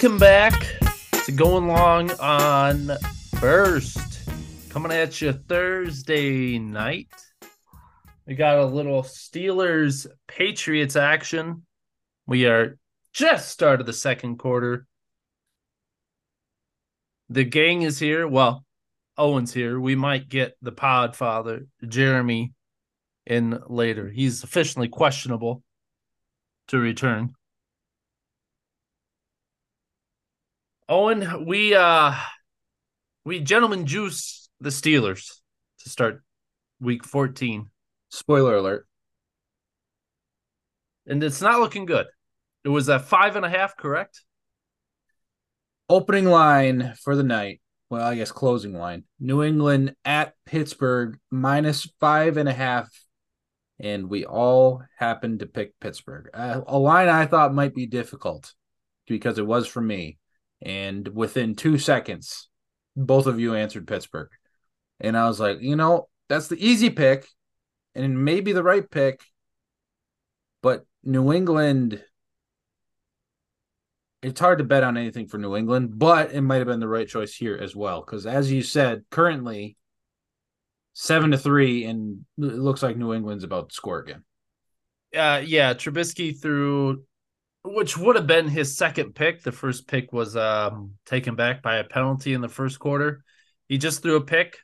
Welcome back to Going Long on First. Coming at you Thursday night. We got a little Steelers Patriots action. We are just started the second quarter. The gang is here. Well, Owen's here. We might get the pod father, Jeremy, in later. He's officially questionable to return. Owen, we uh we gentlemen juice the Steelers to start week 14. Spoiler alert. And it's not looking good. It was a five and a half, correct? Opening line for the night. Well, I guess closing line. New England at Pittsburgh minus five and a half. And we all happened to pick Pittsburgh. Uh, a line I thought might be difficult because it was for me. And within two seconds, both of you answered Pittsburgh. And I was like, you know, that's the easy pick and maybe the right pick. But New England, it's hard to bet on anything for New England, but it might have been the right choice here as well. Because as you said, currently seven to three, and it looks like New England's about to score again. Uh, yeah, Trubisky threw which would have been his second pick. The first pick was um, taken back by a penalty in the first quarter. He just threw a pick.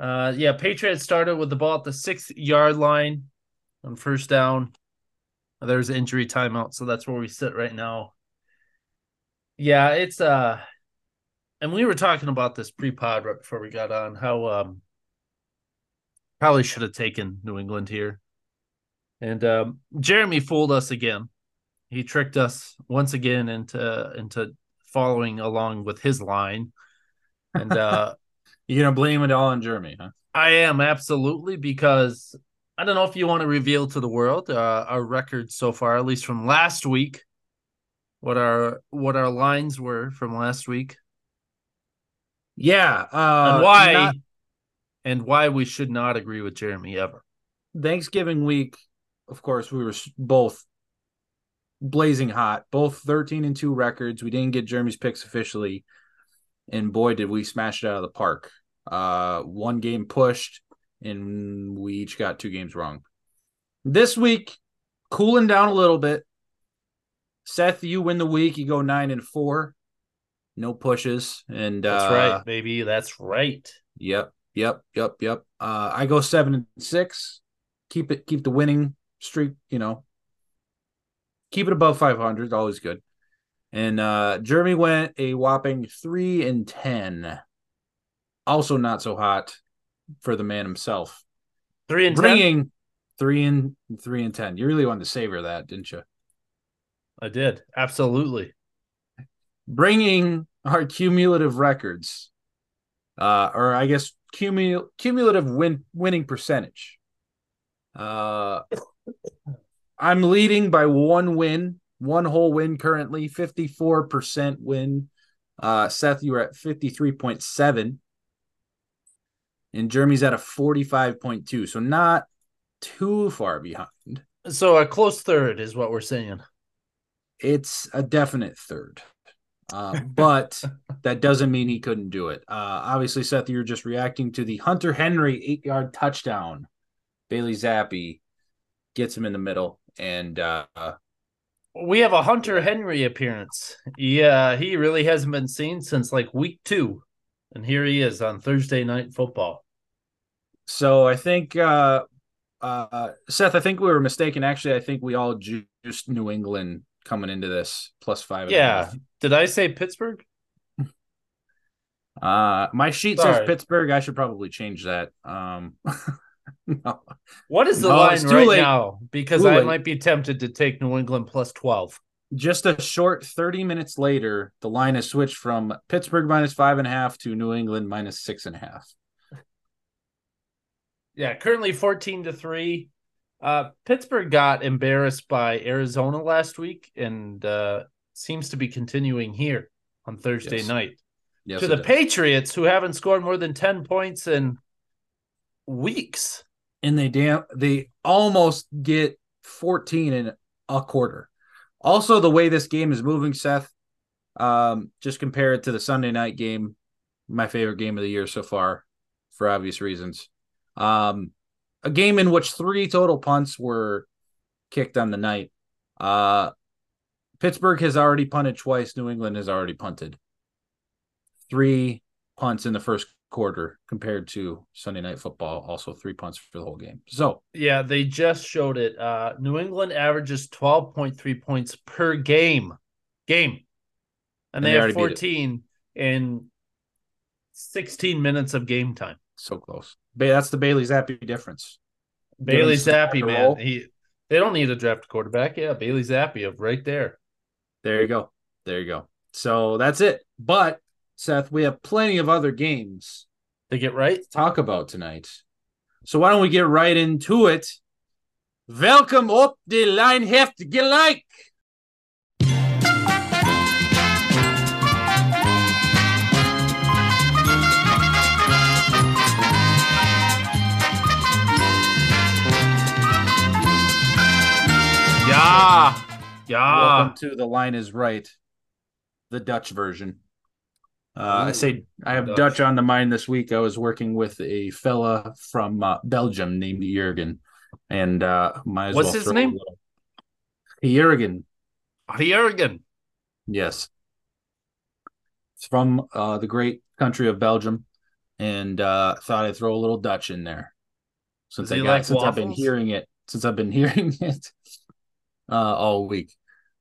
Uh, yeah, Patriots started with the ball at the sixth yard line on first down. There's injury timeout, so that's where we sit right now. Yeah, it's uh, and we were talking about this pre-pod right before we got on how um probably should have taken New England here, and um, Jeremy fooled us again he tricked us once again into into following along with his line. And uh you're gonna blame it all on Jeremy, huh? I am absolutely because I don't know if you want to reveal to the world uh, our record so far, at least from last week, what our what our lines were from last week. Yeah, uh, and why not... and why we should not agree with Jeremy ever. Thanksgiving week, of course, we were both blazing hot. Both 13 and 2 records. We didn't get Jeremy's picks officially. And boy, did we smash it out of the park. Uh, one game pushed, and we each got two games wrong. This week, cooling down a little bit. Seth, you win the week. You go nine and four. No pushes. And that's uh, right, baby. That's right. Yep. Yep. Yep. Yep. Uh, I go seven and six. Keep it, keep the winning streak, you know, keep it above 500 always good. And uh jeremy went a whopping 3 and 10 also not so hot for the man himself. 3 and bringing 10? 3 and 3 and 10 you really wanted to savor that didn't you? I did. Absolutely. Bringing our cumulative records uh or i guess cumul- cumulative win winning percentage. Uh I'm leading by one win, one whole win currently, 54% win. Uh, Seth, you are at 53.7. And Jeremy's at a 45.2. So not too far behind. So a close third is what we're saying. It's a definite third. Uh, but that doesn't mean he couldn't do it. Uh, obviously, Seth, you're just reacting to the Hunter Henry eight yard touchdown. Bailey Zappe gets him in the middle and uh, we have a Hunter Henry appearance. Yeah, he really hasn't been seen since like week two, and here he is on Thursday night football. So I think uh, uh, Seth, I think we were mistaken. Actually, I think we all juiced New England coming into this plus five. Yeah, did I say Pittsburgh? Uh, my sheet Sorry. says Pittsburgh. I should probably change that. Um, no. What is the no, line right late. now? Because too I late. might be tempted to take New England plus 12. Just a short 30 minutes later, the line has switched from Pittsburgh minus five and a half to New England minus six and a half. Yeah, currently 14 to 3. Uh, Pittsburgh got embarrassed by Arizona last week and uh, seems to be continuing here on Thursday yes. night. Yes, to the Patriots, who haven't scored more than 10 points in weeks and they damn they almost get 14 in a quarter. Also, the way this game is moving, Seth, Um, just compare it to the Sunday night game, my favorite game of the year so far, for obvious reasons. Um, a game in which three total punts were kicked on the night. Uh, Pittsburgh has already punted twice. New England has already punted. Three punts in the first quarter compared to Sunday night football, also three punts for the whole game. So yeah, they just showed it. Uh, New England averages 12.3 points per game. Game. And, and they, they have 14 in 16 minutes of game time. So close. That's the Bailey Zappe difference. Bailey Zappe, man. He they don't need to draft a quarterback. Yeah, Bailey Zappe of right there. There you go. There you go. So that's it. But Seth, we have plenty of other games to get right to talk about tonight. So why don't we get right into it? Welcome up the line heft gelijk. Yeah. Yeah. Welcome to The Line is Right, the Dutch version. Uh, I say I have Dutch. Dutch. on the mind this week. I was working with a fella from uh, Belgium named Jurgen, and uh, might as what's well his name? Jurgen. Jurgen. Yes, it's from uh, the great country of Belgium, and uh, thought I'd throw a little Dutch in there since I got, like since waffles? I've been hearing it since I've been hearing it uh, all week.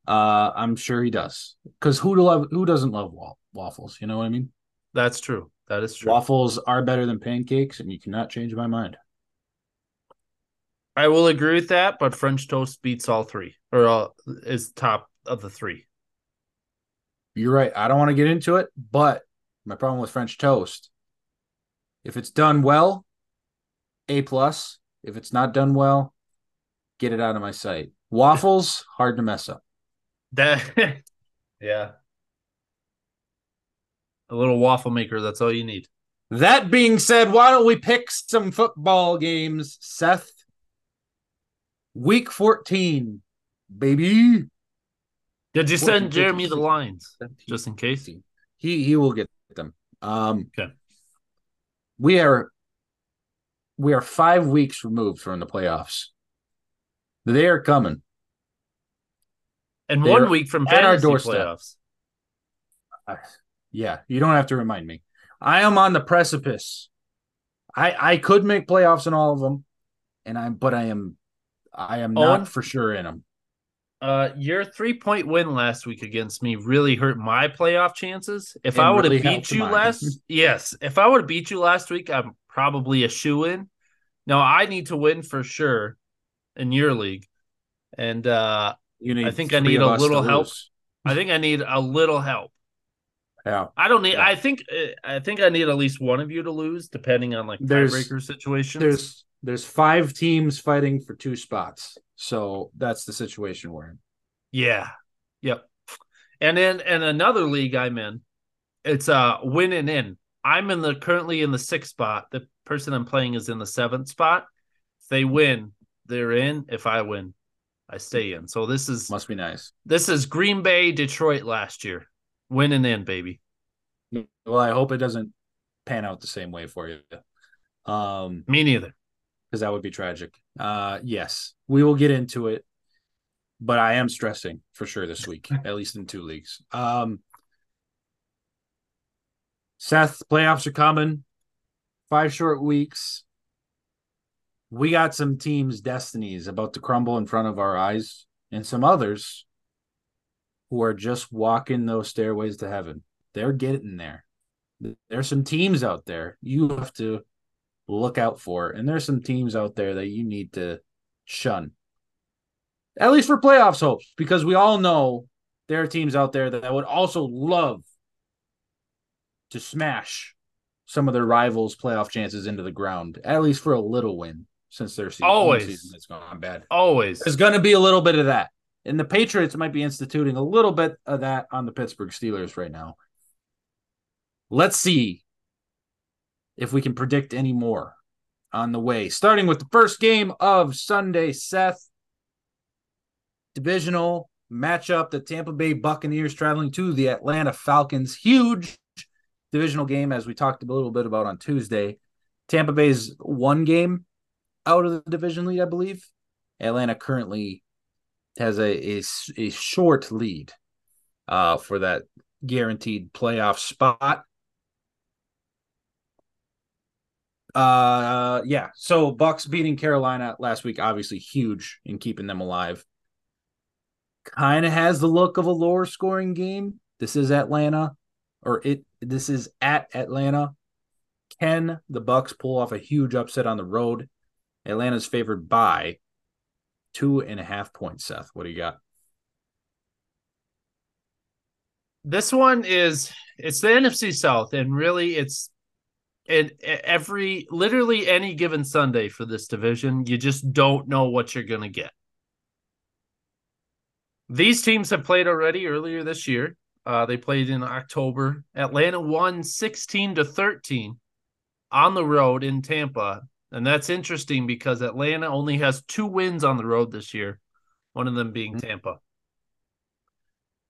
Uh, I'm sure he does. Because who love who doesn't love waffles? You know what I mean? That's true. That is true. Waffles are better than pancakes, and you cannot change my mind. I will agree with that, but French toast beats all three, or uh, is top of the three. You're right. I don't want to get into it, but my problem with French toast, if it's done well, A plus. If it's not done well, get it out of my sight. Waffles, hard to mess up. That yeah. A little waffle maker, that's all you need. That being said, why don't we pick some football games, Seth? Week 14, baby. Did you send Jeremy the lines just in case? He he will get them. Um okay. We are we are five weeks removed from the playoffs. They are coming. And They're one week from at our doorstep. playoffs. Yeah, you don't have to remind me. I am on the precipice. I I could make playoffs in all of them, and I'm but I am I am Owen, not for sure in them. Uh, your three point win last week against me really hurt my playoff chances. If and I would have really beat you last, yes, if I would have beat you last week, I'm probably a shoe in. Now I need to win for sure in your league, and uh, you need I think I need a little help. I think I need a little help. Yeah. I don't need. Yeah. I think. I think I need at least one of you to lose, depending on like tiebreaker situations. There's there's five teams fighting for two spots, so that's the situation we're in. Yeah. Yep. And then and another league I'm in, it's uh winning in. I'm in the currently in the sixth spot. The person I'm playing is in the seventh spot. If they win, they're in. If I win, I stay in. So this is must be nice. This is Green Bay, Detroit last year, winning in, baby. Well, I hope it doesn't pan out the same way for you. Um, Me neither, because that would be tragic. Uh, yes, we will get into it, but I am stressing for sure this week, at least in two leagues. Um, Seth, playoffs are coming. Five short weeks we got some teams' destinies about to crumble in front of our eyes, and some others who are just walking those stairways to heaven. They're getting there. There's some teams out there you have to look out for, and there's some teams out there that you need to shun. At least for playoffs hopes, because we all know there are teams out there that would also love to smash some of their rivals' playoff chances into the ground, at least for a little win since their season, always season has gone bad. Always, there's going to be a little bit of that, and the Patriots might be instituting a little bit of that on the Pittsburgh Steelers right now. Let's see if we can predict any more on the way. Starting with the first game of Sunday, Seth. Divisional matchup. The Tampa Bay Buccaneers traveling to the Atlanta Falcons. Huge divisional game, as we talked a little bit about on Tuesday. Tampa Bay's one game out of the division lead, I believe. Atlanta currently has a, a, a short lead uh, for that guaranteed playoff spot. Uh, yeah. So Bucks beating Carolina last week, obviously huge in keeping them alive. Kind of has the look of a lower scoring game. This is Atlanta, or it. This is at Atlanta. Can the Bucks pull off a huge upset on the road? Atlanta's favored by two and a half points. Seth, what do you got? This one is it's the NFC South, and really it's and every literally any given Sunday for this division, you just don't know what you're gonna get. These teams have played already earlier this year. Uh, they played in October. Atlanta won 16 to 13 on the road in Tampa. And that's interesting because Atlanta only has two wins on the road this year, one of them being mm-hmm. Tampa.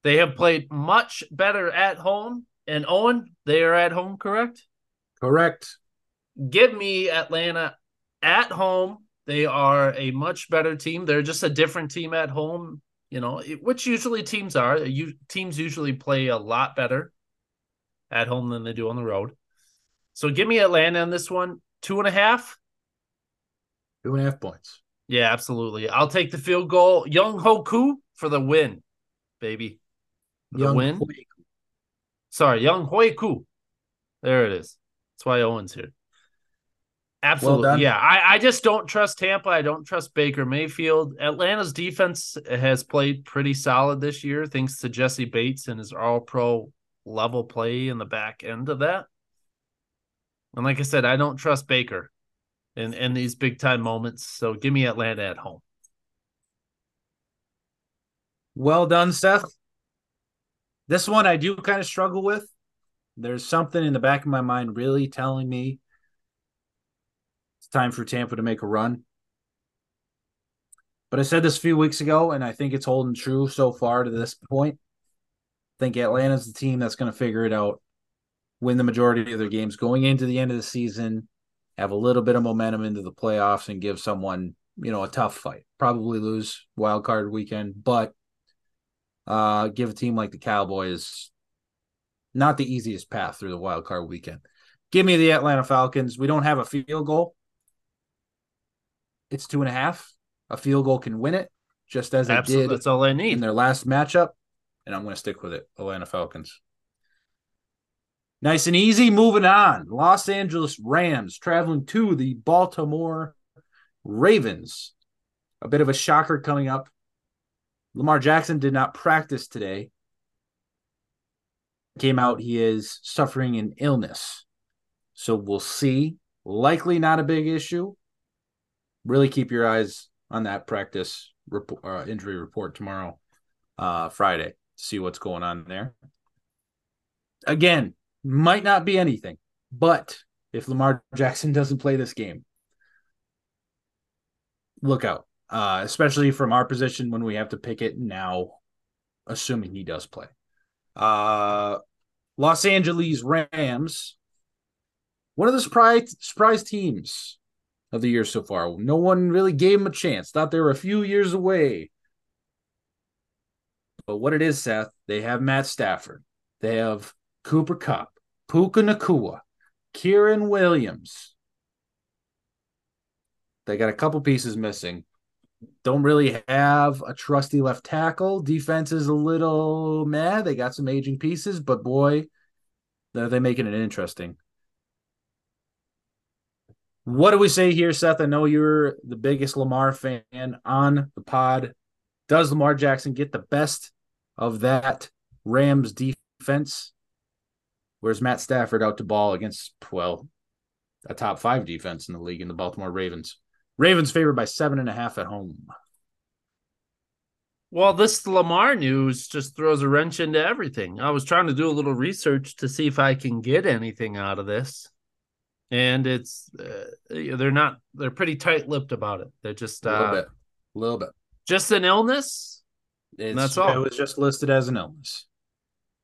They have played much better at home. And Owen, they are at home, correct? Correct. Give me Atlanta at home. They are a much better team. They're just a different team at home, you know, which usually teams are. You teams usually play a lot better at home than they do on the road. So give me Atlanta on this one. Two and a half. Two and a half points. Yeah, absolutely. I'll take the field goal. Young Hoku for the win, baby. The Young win. Sorry, Young Koo. There it is. That's why Owen's here. Absolutely. Well yeah. I, I just don't trust Tampa. I don't trust Baker Mayfield. Atlanta's defense has played pretty solid this year, thanks to Jessie Bates and his all pro level play in the back end of that. And like I said, I don't trust Baker in, in these big time moments. So give me Atlanta at home. Well done, Seth. This one I do kind of struggle with. There's something in the back of my mind really telling me it's time for Tampa to make a run. But I said this a few weeks ago, and I think it's holding true so far to this point. I think Atlanta's the team that's going to figure it out, win the majority of their games going into the end of the season, have a little bit of momentum into the playoffs, and give someone, you know, a tough fight. Probably lose wild card weekend, but uh, give a team like the Cowboys not the easiest path through the wild card weekend. Give me the Atlanta Falcons. We don't have a field goal. It's two and a half. A field goal can win it, just as Absolutely. it did. That's all I need in their last matchup, and I'm going to stick with it. Atlanta Falcons. Nice and easy. Moving on. Los Angeles Rams traveling to the Baltimore Ravens. A bit of a shocker coming up. Lamar Jackson did not practice today came out he is suffering an illness. So we'll see. Likely not a big issue. Really keep your eyes on that practice report, uh, injury report tomorrow, uh, Friday. See what's going on there. Again, might not be anything, but if Lamar Jackson doesn't play this game, look out. Uh, especially from our position when we have to pick it now, assuming he does play. Uh, Los Angeles Rams, one of the surprise surprise teams of the year so far. No one really gave them a chance. Thought they were a few years away. But what it is, Seth, they have Matt Stafford. They have Cooper Kupp, Puka Nacua, Kyren Williams. They got a couple pieces missing don't really have a trusty left tackle. Defense is a little mad. They got some aging pieces, but boy, they're they making it interesting. What do we say here, Seth? I know you're the biggest Lamar fan on the pod. Does Lamar Jackson get the best of that Rams defense? Where's Matt Stafford out to ball against, well, a top five defense in the league in the Baltimore Ravens? Ravens favored by seven and a half at home. Well, this Lamar news just throws a wrench into everything. I was trying to do a little research to see if I can get anything out of this, and it's uh, they're not they're pretty tight lipped about it. They're just a little uh, bit, a little bit, just an illness. It's, That's all. It was just listed as an illness.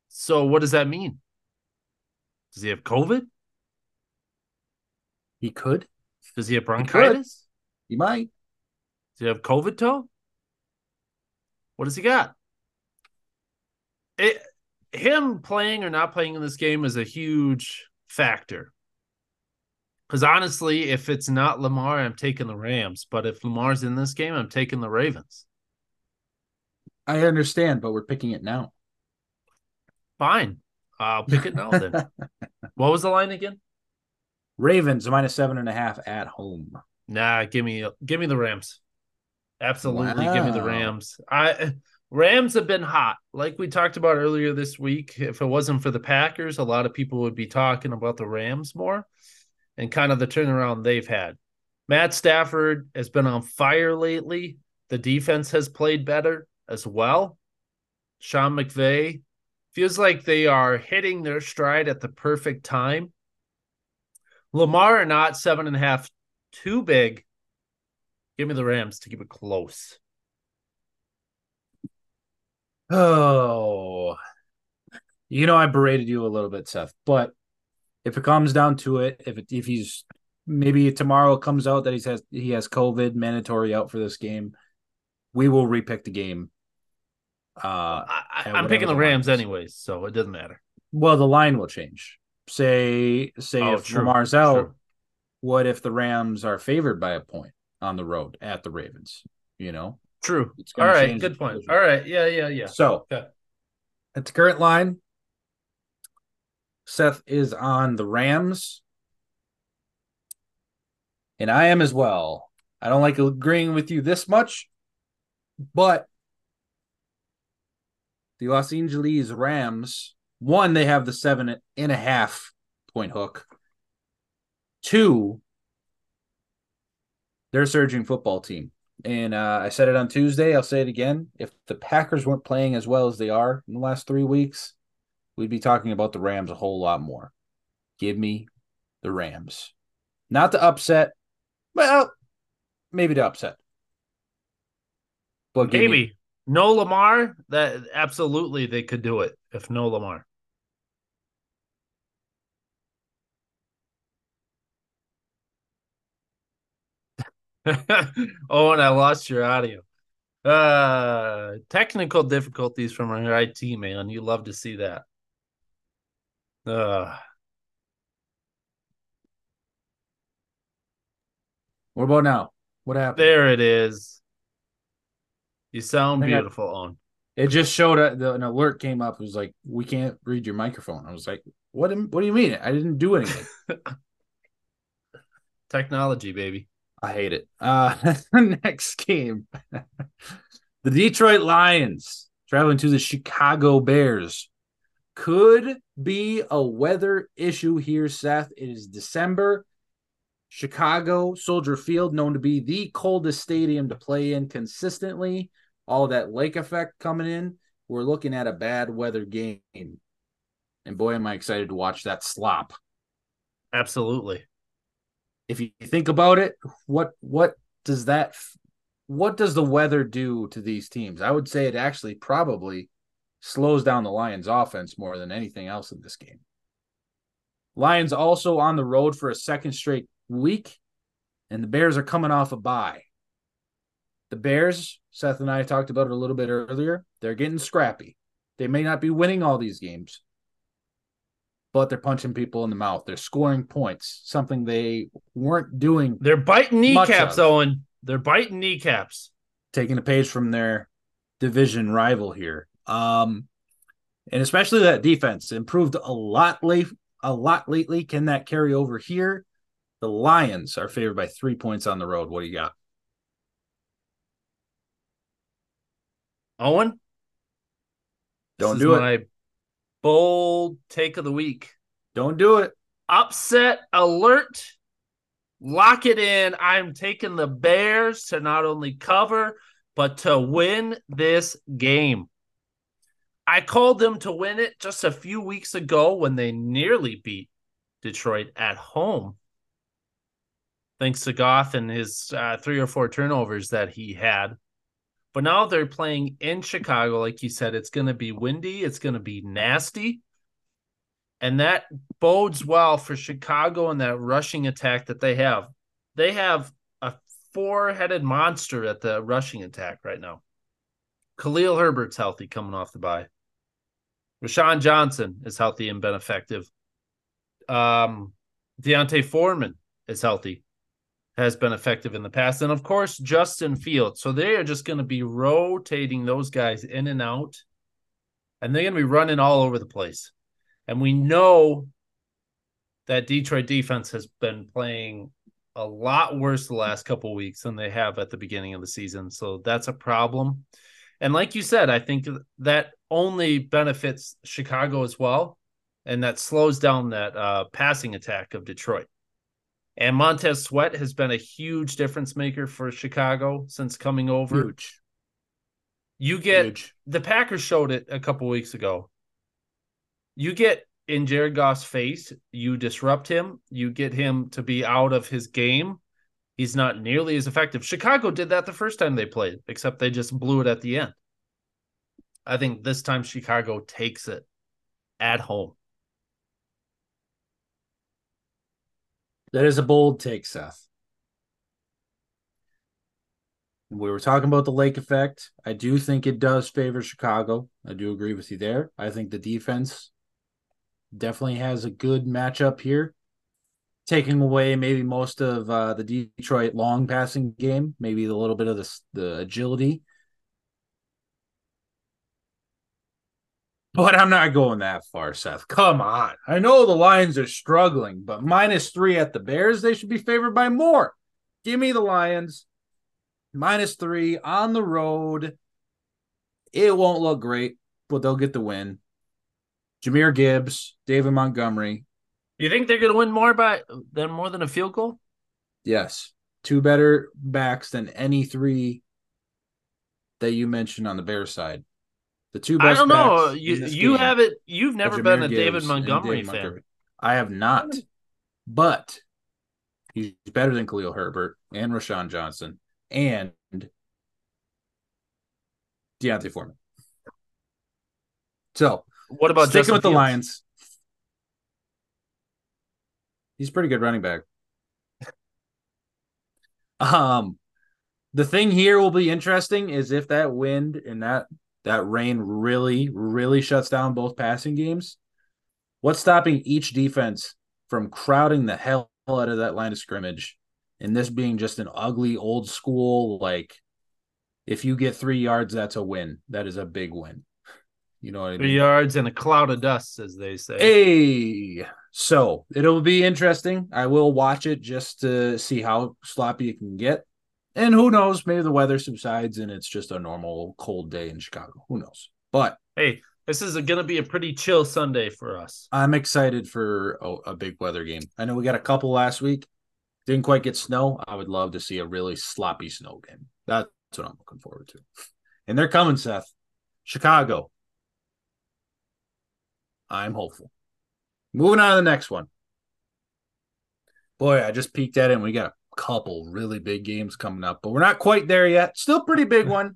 So what does that mean? Does he have COVID? He could. Does he have bronchitis? He might. Does he have COVID toe? What does he got? It, him playing or not playing in this game is a huge factor. Because honestly, if it's not Lamar, I'm taking the Rams. But if Lamar's in this game, I'm taking the Ravens. I understand, but we're picking it now. Fine. I'll pick it now then. what was the line again? Ravens minus seven and a half at home. Nah, give me give me the Rams. Absolutely, give me the Rams. I Rams have been hot. Like we talked about earlier this week, if it wasn't for the Packers, a lot of people would be talking about the Rams more and kind of the turnaround they've had. Matt Stafford has been on fire lately. The defense has played better as well. Sean McVay feels like they are hitting their stride at the perfect time. Lamar or not, seven and a half, too big. Give me the Rams to keep it close. Oh, you know, I berated you a little bit, Seth, but if it comes down to it, if it, if he's maybe tomorrow comes out that he has he has COVID, mandatory out for this game, we will repick the game. Uh, I, I, and I'm picking the whatever the Rams is. anyways, so it doesn't matter. well, the line will change. Say say Oh, if true, Lamar's out, true. what if the Rams are favored by a point on the road at the Ravens? You know, True. It's All gonna right, change good point. decision. All right, yeah, yeah, yeah. So Okay. at the current line, Seth is on the Rams. And I am as well. I don't like agreeing with you this much, but the Los Angeles Rams, one, they have the seven and a half point hook. Two, they're a surging football team. And uh, I said it on Tuesday. I'll say it again. If the Packers weren't playing as well as they are in the last three weeks, we'd be talking about the Rams a whole lot more. Give me the Rams. Not the upset. Well, maybe the upset. But Maybe. No Lamar, that absolutely they could do it if no Lamar. oh, and I lost your audio. Uh technical difficulties from our IT man. You love to see that. Uh what about now? What happened? there it is. You sound think I- beautiful, Owen. It just showed a, the, an alert came up. It was like, we can't read your microphone. I was like, what? What do you mean? I didn't do anything. Technology, baby. I hate it. Uh, next game, the Detroit Lions traveling to the Chicago Bears. Could be a weather issue here, Seth. It is December. Chicago Soldier Field, known to be the coldest stadium to play in consistently. All that lake effect coming in. We're looking at a bad weather game. And boy, am I excited to watch that slop Absolutely. if you think about it, what what does that what does the weather do to these teams? I would say it actually probably slows down the Lions offense more than anything else in this game. Lions also on the road for a second straight week and the Bears are coming off a bye. The Bears, Seth and I talked about it a little bit earlier, they're getting scrappy. They may not be winning all these games, but they're punching people in the mouth. They're scoring points, something they weren't doing, They're biting kneecaps. Owen. They're biting kneecaps. taking a page from their division rival here. Um, and especially that defense improved a lot late, a lot lately. Can that carry over here? The Lions are favored by three points on the road. What do you got? Owen? Don't this do is it. My bold take of the week. Don't do it. Upset alert. Lock it in. I'm taking the Bears to not only cover, but to win this game. I called them to win it just a few weeks ago when they nearly beat Detroit at home. Thanks to Goff and his uh, three or four turnovers that he had. But now they're playing in Chicago. Like you said, it's going to be windy, it's going to be nasty. And that bodes well for Chicago and that rushing attack that they have. They have a four headed monster at the rushing attack right now. Khalil Herbert's healthy coming off the bye. Roschon Johnson is healthy and been effective. Um, D'Onta Foreman is healthy, has been effective in the past. And of course, Justin Fields. So they are just going to be rotating those guys in and out, and they're going to be running all over the place. And we know that Detroit defense has been playing a lot worse the last couple weeks than they have at the beginning of the season. So that's a problem. And like you said, I think that only benefits Chicago as well. And that slows down that uh, passing attack of Detroit. And Montez Sweat has been a huge difference maker for Chicago since coming over. Huge. You get huge. the Packers showed it a couple weeks ago. You get in Jared Goff's face, you disrupt him, you get him to be out of his game, he's not nearly as effective. Chicago did that the first time they played, except they just blew it at the end. I think this time Chicago takes it at home. That is a bold take, Seth. We were talking about the lake effect. I do think it does favor Chicago. I do agree with you there. I think the defense definitely has a good matchup here taking away maybe most of uh, the Detroit long passing game, maybe a little bit of the, the agility. But I'm not going that far, Seth. Come on. I know the Lions are struggling, but minus three at the Bears, they should be favored by more. Give me the Lions. Minus three on the road. It won't look great, but they'll get the win. Jahmyr Gibbs, David Montgomery, you think they're going to win more by than more than a field goal? Yes, two better backs than any three that you mentioned on the Bears side. The two best. I don't know. You you haven't. You've never been a David Montgomery fan. Montgomery. I have not, but he's better than Khalil Herbert and Roschon Johnson and D'Onta Foreman. So, what about sticking Justin with Fields? the Lions? He's pretty good running back. um, the thing here will be interesting is if that wind and that that rain really really shuts down both passing games. What's stopping each defense from crowding the hell out of that line of scrimmage? And this being just an ugly old school like if you get three yards, that's a win. That is a big win. You know what I mean? Three yards and a cloud of dust, as they say. Hey, so it'll be interesting. I will watch it just to see how sloppy it can get. And who knows, maybe the weather subsides and it's just a normal cold day in Chicago. Who knows? But hey, this is going to be a pretty chill Sunday for us. I'm excited for a, a big weather game. I know we got a couple last week. Didn't quite get snow. I would love to see a really sloppy snow game. That's what I'm looking forward to. And they're coming, Seth. Chicago. I'm hopeful. Moving on to the next one. Boy, I just peeked at it and we got a couple really big games coming up, but we're not quite there yet. Still pretty big one.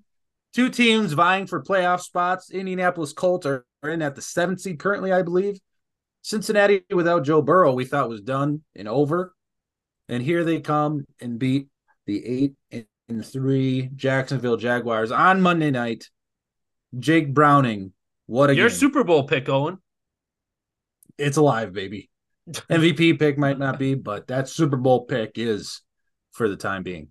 Two teams vying for playoff spots. Indianapolis Colts are in at the seventh seed currently, I believe. Cincinnati without Joe Burrow, we thought was done and over. And here they come and beat the eight and three Jacksonville Jaguars on Monday night. Jake Browning, what a your game. Super Bowl pick, Owen it's alive, baby. MVP pick might not be, but that Super Bowl pick is for the time being.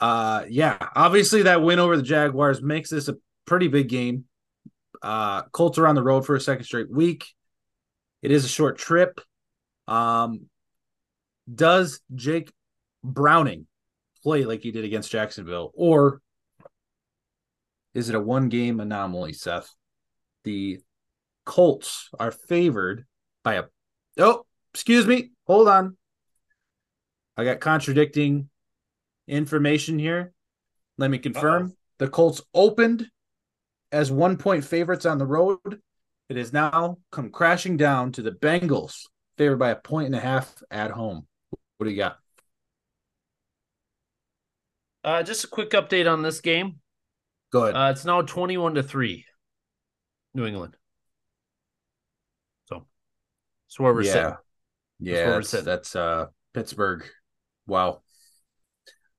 Uh yeah, obviously that win over the Jaguars makes this a pretty big game. Uh Colts are on the road for a second straight week. It is a short trip. Um does Jake Browning play like he did against Jacksonville or is it a one game anomaly, Seth? The Colts are favored by a oh, excuse me, hold on. I got contradicting information here. Let me confirm. Uh-oh. The Colts opened as one point favorites on the road. It has now come crashing down to the Bengals, favored by a point and a half at home. What do you got? Uh, just a quick update on this game. Go ahead. Uh, it's now 21 to 3, New England. So that's where we're yeah. sitting. Yeah, that's, sitting. that's uh Pittsburgh. Wow.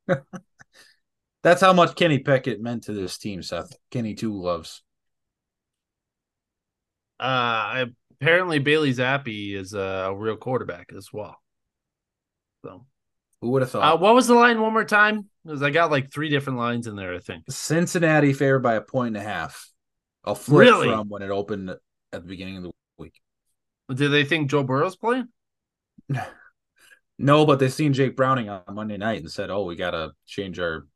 that's how much Kenny Pickett meant to this team, Seth. Kenny Two Gloves. Uh, apparently Bailey Zappe is a real quarterback as well. So, Who would have uh, thought? what was the line one more time? Because I got like three different lines in there. I think. Cincinnati favored by a point and a half. A flip Really? from when it opened at the beginning of the week. Do they think Joe Burrow's playing? No, but they seen Jake Browning on Monday night and said, "Oh, we gotta change our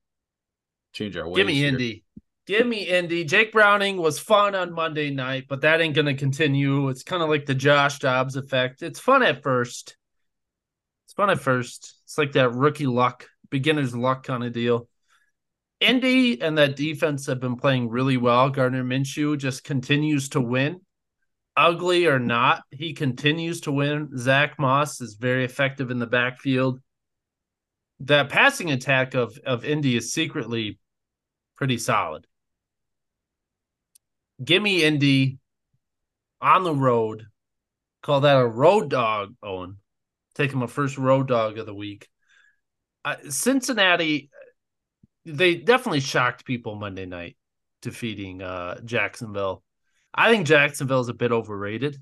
change our ways." Give me here." Indy. Give me Indy. Jake Browning was fun on Monday night, but that ain't going to continue. It's kind of like the Josh Dobbs effect. It's fun at first. It's fun at first. It's like that rookie luck, beginner's luck kind of deal. Indy and that defense have been playing really well. Gardner Minshew just continues to win. Ugly or not, he continues to win. Zack Moss is very effective in the backfield. That passing attack of, of Indy is secretly pretty solid. Give me Indy on the road. Call that a road dog, Owen. Taking my first road dog of the week. Uh, Cincinnati, they definitely shocked people Monday night defeating uh, Jacksonville. I think Jacksonville is a bit overrated.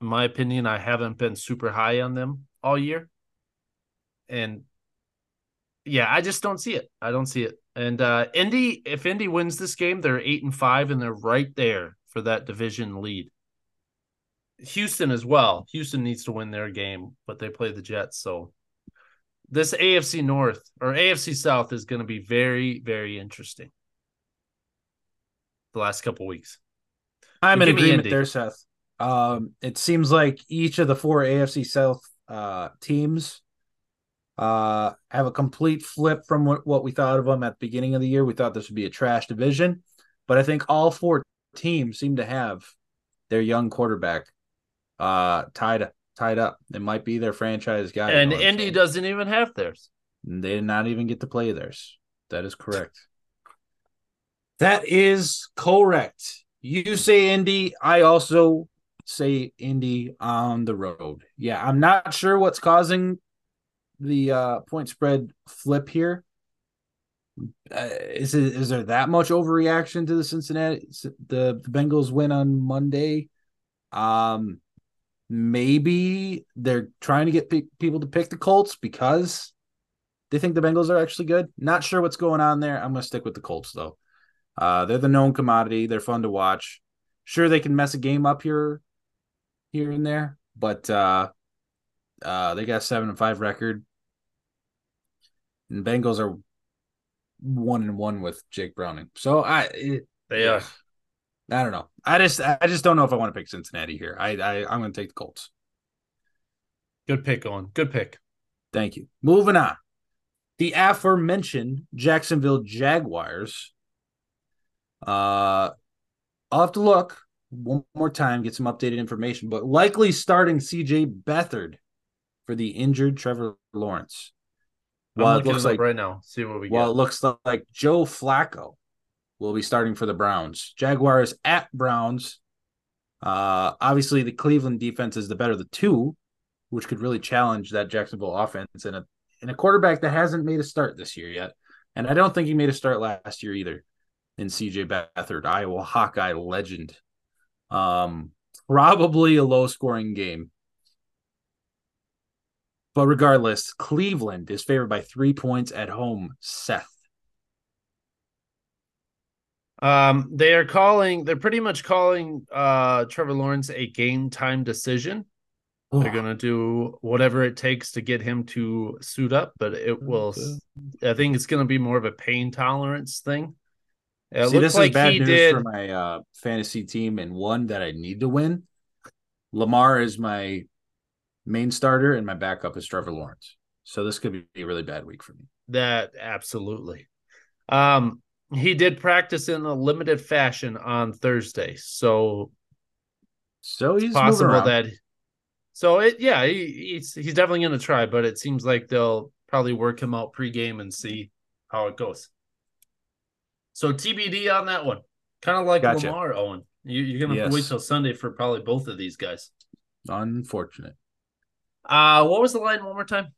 In my opinion, I haven't been super high on them all year. And yeah, I just don't see it. I don't see it. And uh Indy, if Indy wins this game, they're eight and five, and they're right there for that division lead. Houston as well. Houston needs to win their game, but they play the Jets. So this AFC North or AFC South is going to be very, very interesting. The last couple weeks. I'm in agreement Indy. there, Seth. Um, it seems like each of the four AFC South uh, teams uh, have a complete flip from what, what we thought of them at the beginning of the year. We thought this would be a trash division, but I think all four teams seem to have their young quarterback uh, tied tied up. It might be their franchise guy. you and know Indy saying? doesn't even have theirs. They did not even get to play theirs. That is correct. That is correct. You say Indy. I also say Indy on the road. Yeah, I'm not sure what's causing the uh, point spread flip here. Uh, is it is there that much overreaction to the Cincinnati the, the Bengals win on Monday? Um, maybe they're trying to get pe- people to pick the Colts because they think the Bengals are actually good. Not sure what's going on there. I'm going to stick with the Colts though. Uh, they're the known commodity. They're fun to watch. Sure, they can mess a game up here, here and there, but uh, uh, they got a seven and five record. And Bengals are one and one with Jake Browning. So I, it, They are. I don't know. I just, I just don't know if I want to pick Cincinnati here. I, I, I'm going to take the Colts. Good pick, Owen. Good pick. Thank you. Moving on. The aforementioned Jacksonville Jaguars. Uh, I'll have to look one more time, get some updated information, but likely starting CJ Beathard for the injured Trevor Lawrence. Well, it looks like right now. See what we well, it looks like Joe Flacco will be starting for the Browns. Jaguars at Browns. Uh, obviously, the Cleveland defense is the better of the two, which could really challenge that Jacksonville offense and a and a quarterback that hasn't made a start this year yet. And I don't think he made a start last year either. In CJ Beathard, Iowa Hawkeye legend. Um, probably a low scoring game. But regardless, Cleveland is favored by three points at home. Seth. Um, they are calling. They're pretty much calling uh Trevor Lawrence a game time decision. They're gonna do whatever it takes to get him to suit up, but it will. I think it's gonna be more of a pain tolerance thing. It See, looks this like is bad news did. for my uh, fantasy team and one that I need to win. Lamar is my main starter, and my backup is Trevor Lawrence. So this could be a really bad week for me. That absolutely. Um, he did practice in a limited fashion on Thursday, so So he's possible that. So it, yeah, he, he's he's definitely going to try, but it seems like they'll probably work him out pregame and see how it goes. So TBD on that one. Kind of like Gotcha. Lamar, Owen. You, you're gonna have to wait till Sunday for probably both of these guys. Unfortunate. Uh what was the line one more time?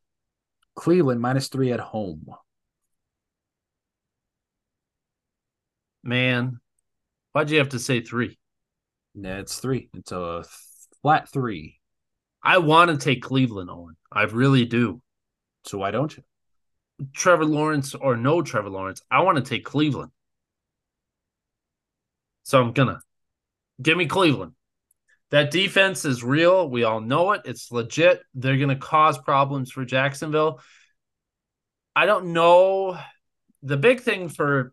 Cleveland minus three at home. Man, why'd you have to say three? Yeah, it's three. It's a flat three. I want to take Cleveland, Owen. I really do. So why don't you? Trevor Lawrence or no Trevor Lawrence, I want to take Cleveland. So I'm gonna give me Cleveland. That defense is real. We all know it. It's legit. They're gonna cause problems for Jacksonville. I don't know. The big thing for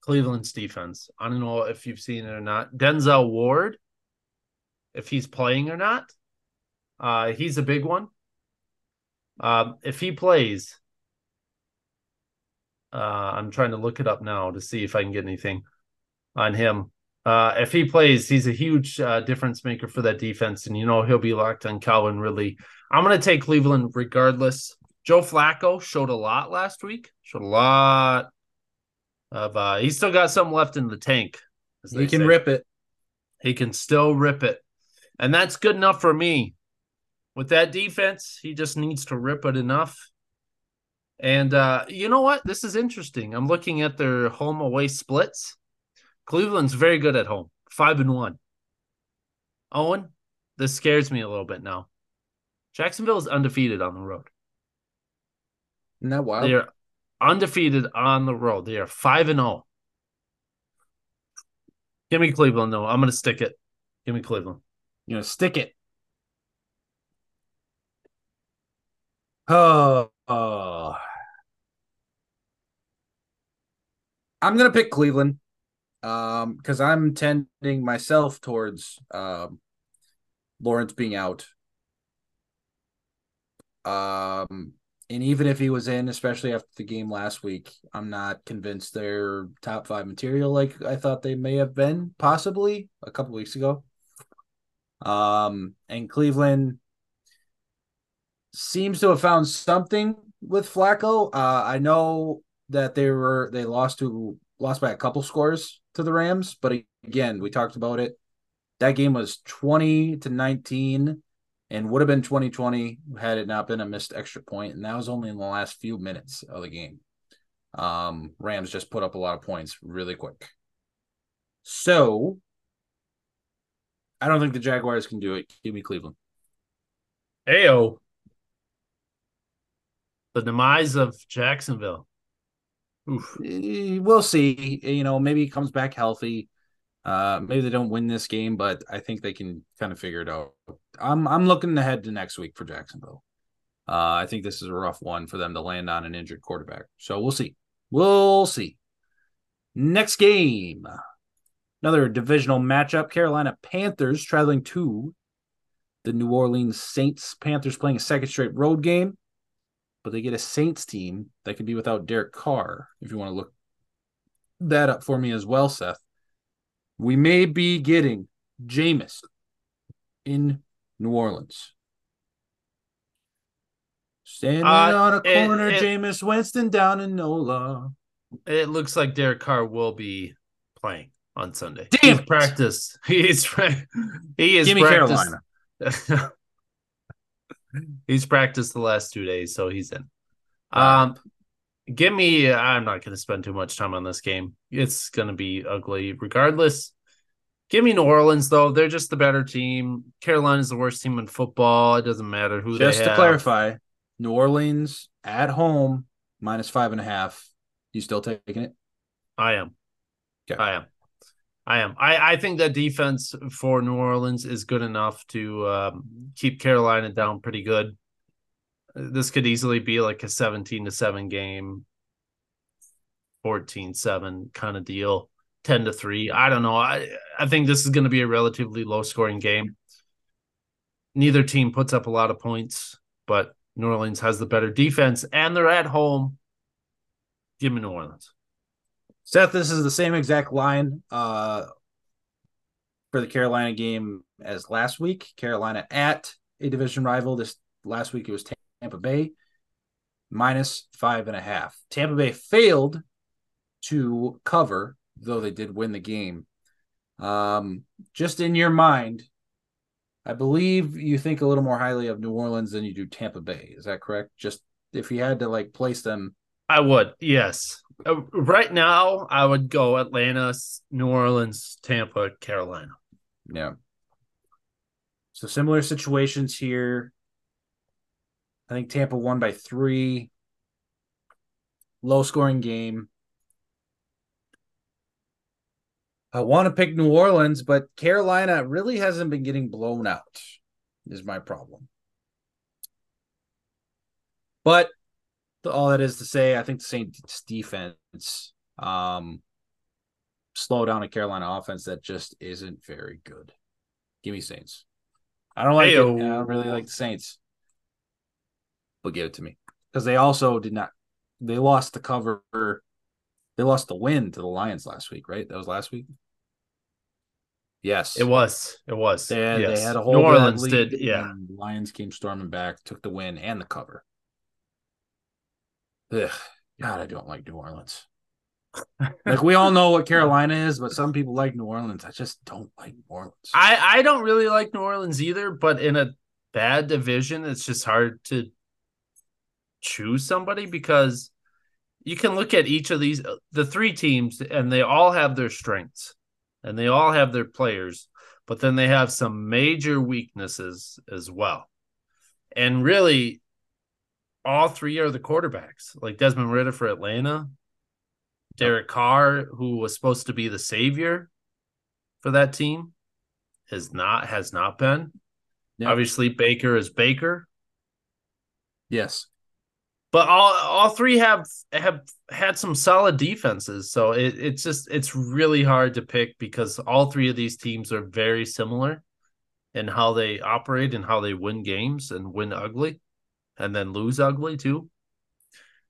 Cleveland's defense, I don't know if you've seen it or not. Denzel Ward, if he's playing or not, uh, he's a big one. Um, if he plays, uh, I'm trying to look it up now to see if I can get anything on him. Uh, if he plays, he's a huge uh, difference maker for that defense, and you know he'll be locked on Calvin Ridley. I'm going to take Cleveland regardless. Joe Flacco showed a lot last week. Showed a lot of. Uh, he's still got something left in the tank. He can say. rip it. He can still rip it, and that's good enough for me. With that defense, he just needs to rip it enough. And uh, you know what? This is interesting. I'm looking at their home away splits. Cleveland's very good at home, five and one. Owen, this scares me a little bit now. Jacksonville is undefeated on the road. Isn't that wild? They are undefeated on the road. They are five and zero. Give me Cleveland though. I'm going to stick it. Give me Cleveland. You're gonna stick it. Oh, oh. I'm gonna pick Cleveland. Um, because I'm tending myself towards um Lawrence being out. Um, and even if he was in, especially after the game last week, I'm not convinced they're top five material like I thought they may have been, possibly a couple weeks ago. Um, and Cleveland seems to have found something with Flacco. Uh, I know that they were they lost to lost by a couple scores to the Rams, but again, we talked about it. That game was 20 to 19 and would have been 2020 had it not been a missed extra point, and that was only in the last few minutes of the game. Um, Rams just put up a lot of points really quick. So I don't think the Jaguars can do it. Give me Cleveland. Ayo. The demise of Jacksonville. Oof. Eh, We'll see. You know, maybe he comes back healthy. Uh, maybe they don't win this game, but I think they can kind of figure it out. I'm I'm looking ahead to next week for Jacksonville. Uh, I think this is a rough one for them to land on an injured quarterback. So we'll see. We'll see. Next game, another divisional matchup: Carolina Panthers traveling to the New Orleans Saints. Panthers playing a second straight road game but they get a Saints team that could be without Derek Carr. If you want to look that up for me as well, Seth, we may be getting Jameis in New Orleans. Standing Uh, on a corner, it- Jameis Winston down in NOLA. It looks like Derek Carr will be playing on Sunday. Damn He's it. practiced. He's he is Give me practiced. Carolina. he's practiced the last two days, so he's in. Um, give me. I'm not going to spend too much time on this game. It's going to be ugly, regardless. Give me New Orleans though. They're just the better team. Carolina's the worst team in football. It doesn't matter who Just to clarify, New Orleans at home minus five and a half. You still taking it? I am. Okay. I am. I am. I, I think that defense for New Orleans is good enough to um, keep Carolina down pretty good. This could easily be like a 17 to 7 game, 14 7 kind of deal, 10 to 3. I don't know. I, I think this is going to be a relatively low scoring game. Neither team puts up a lot of points, but New Orleans has the better defense and they're at home. Give me New Orleans. Seth, this is the same exact line uh, for the Carolina game as last week. Carolina at a division rival. This last week it was Tampa Bay minus five and a half. Tampa Bay failed to cover, though they did win the game. Um, just in your mind, I believe you think a little more highly of New Orleans than you do Tampa Bay. Is that correct? Just if you had to like place them, I would. Yes. Uh, right now, I would go Atlanta, New Orleans, Tampa, Carolina. Yeah. So similar situations here. I think Tampa won by three. Low scoring game. I want to pick New Orleans, but Carolina really hasn't been getting blown out, is my problem. But all that is to say, I think the Saints defense um, slow down a Carolina offense that just isn't very good. Give me Saints. I don't like Hey-o. it. I don't really like the Saints, but give it to me because they also did not. They lost the cover. They lost the win to the Lions last week, right? That was last week. Yes, it was. It was. They had, yes. they had a whole New Orleans did. Yeah, Lions came storming back, took the win and the cover. Ugh, God, I don't like New Orleans. like we all know what Carolina is, but some people like New Orleans. I just don't like New Orleans. I I don't really like New Orleans either, but in a bad division, it's just hard to choose somebody because you can look at each of these the three teams and they all have their strengths and they all have their players, but then they have some major weaknesses as well. And really all three are the quarterbacks, like Desmond Ridder for Atlanta, Derek Carr, who was supposed to be the savior for that team, has not has not been. Yep. Obviously, Baker is Baker. Yes, but all all three have have had some solid defenses. So it, it's just it's really hard to pick because all three of these teams are very similar in how they operate and how they win games and win ugly, and then lose ugly too.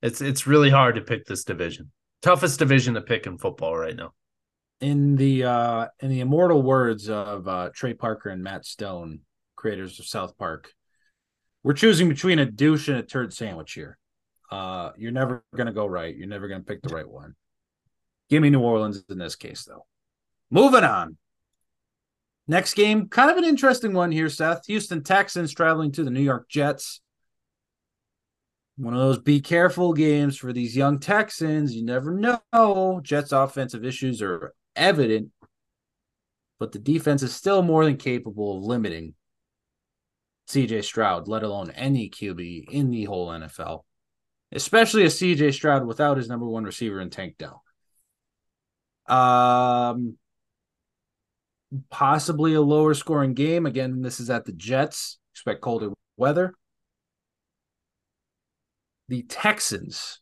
It's it's really hard to pick this division toughest division to pick in football right now. In the uh in the immortal words of uh Trey Parker and Matt Stone, creators of South Park, we're choosing between a douche and a turd sandwich here. Uh you're never gonna go right. You're never gonna pick the right one. Give me New Orleans in this case, though. Moving on. Next game, kind of an interesting one here, Seth. Houston Texans traveling to the New York Jets one of those be careful games for these young Texans. You never know. Jets' offensive issues are evident, but the defense is still more than capable of limiting CJ Stroud, let alone any QB in the whole NFL, especially a CJ Stroud without his number one receiver in Tank Dell. Um, possibly a lower scoring game. Again, this is at the Jets. Expect colder weather. The Texans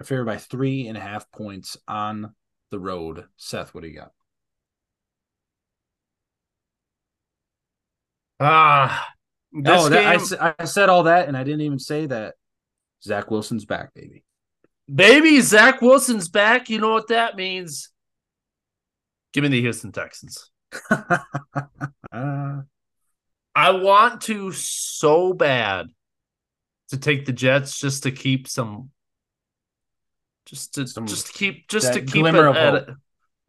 are favored by three and a half points on the road. Seth, what do you got? Ah, oh, that, I, I said all that, and I didn't even say that Zach Wilson's back, baby. Baby, Zach Wilson's back. You know what that means? Give me the Houston Texans. uh, I want to so bad to take the Jets just to keep some, just to some, just to keep just to keep it at a,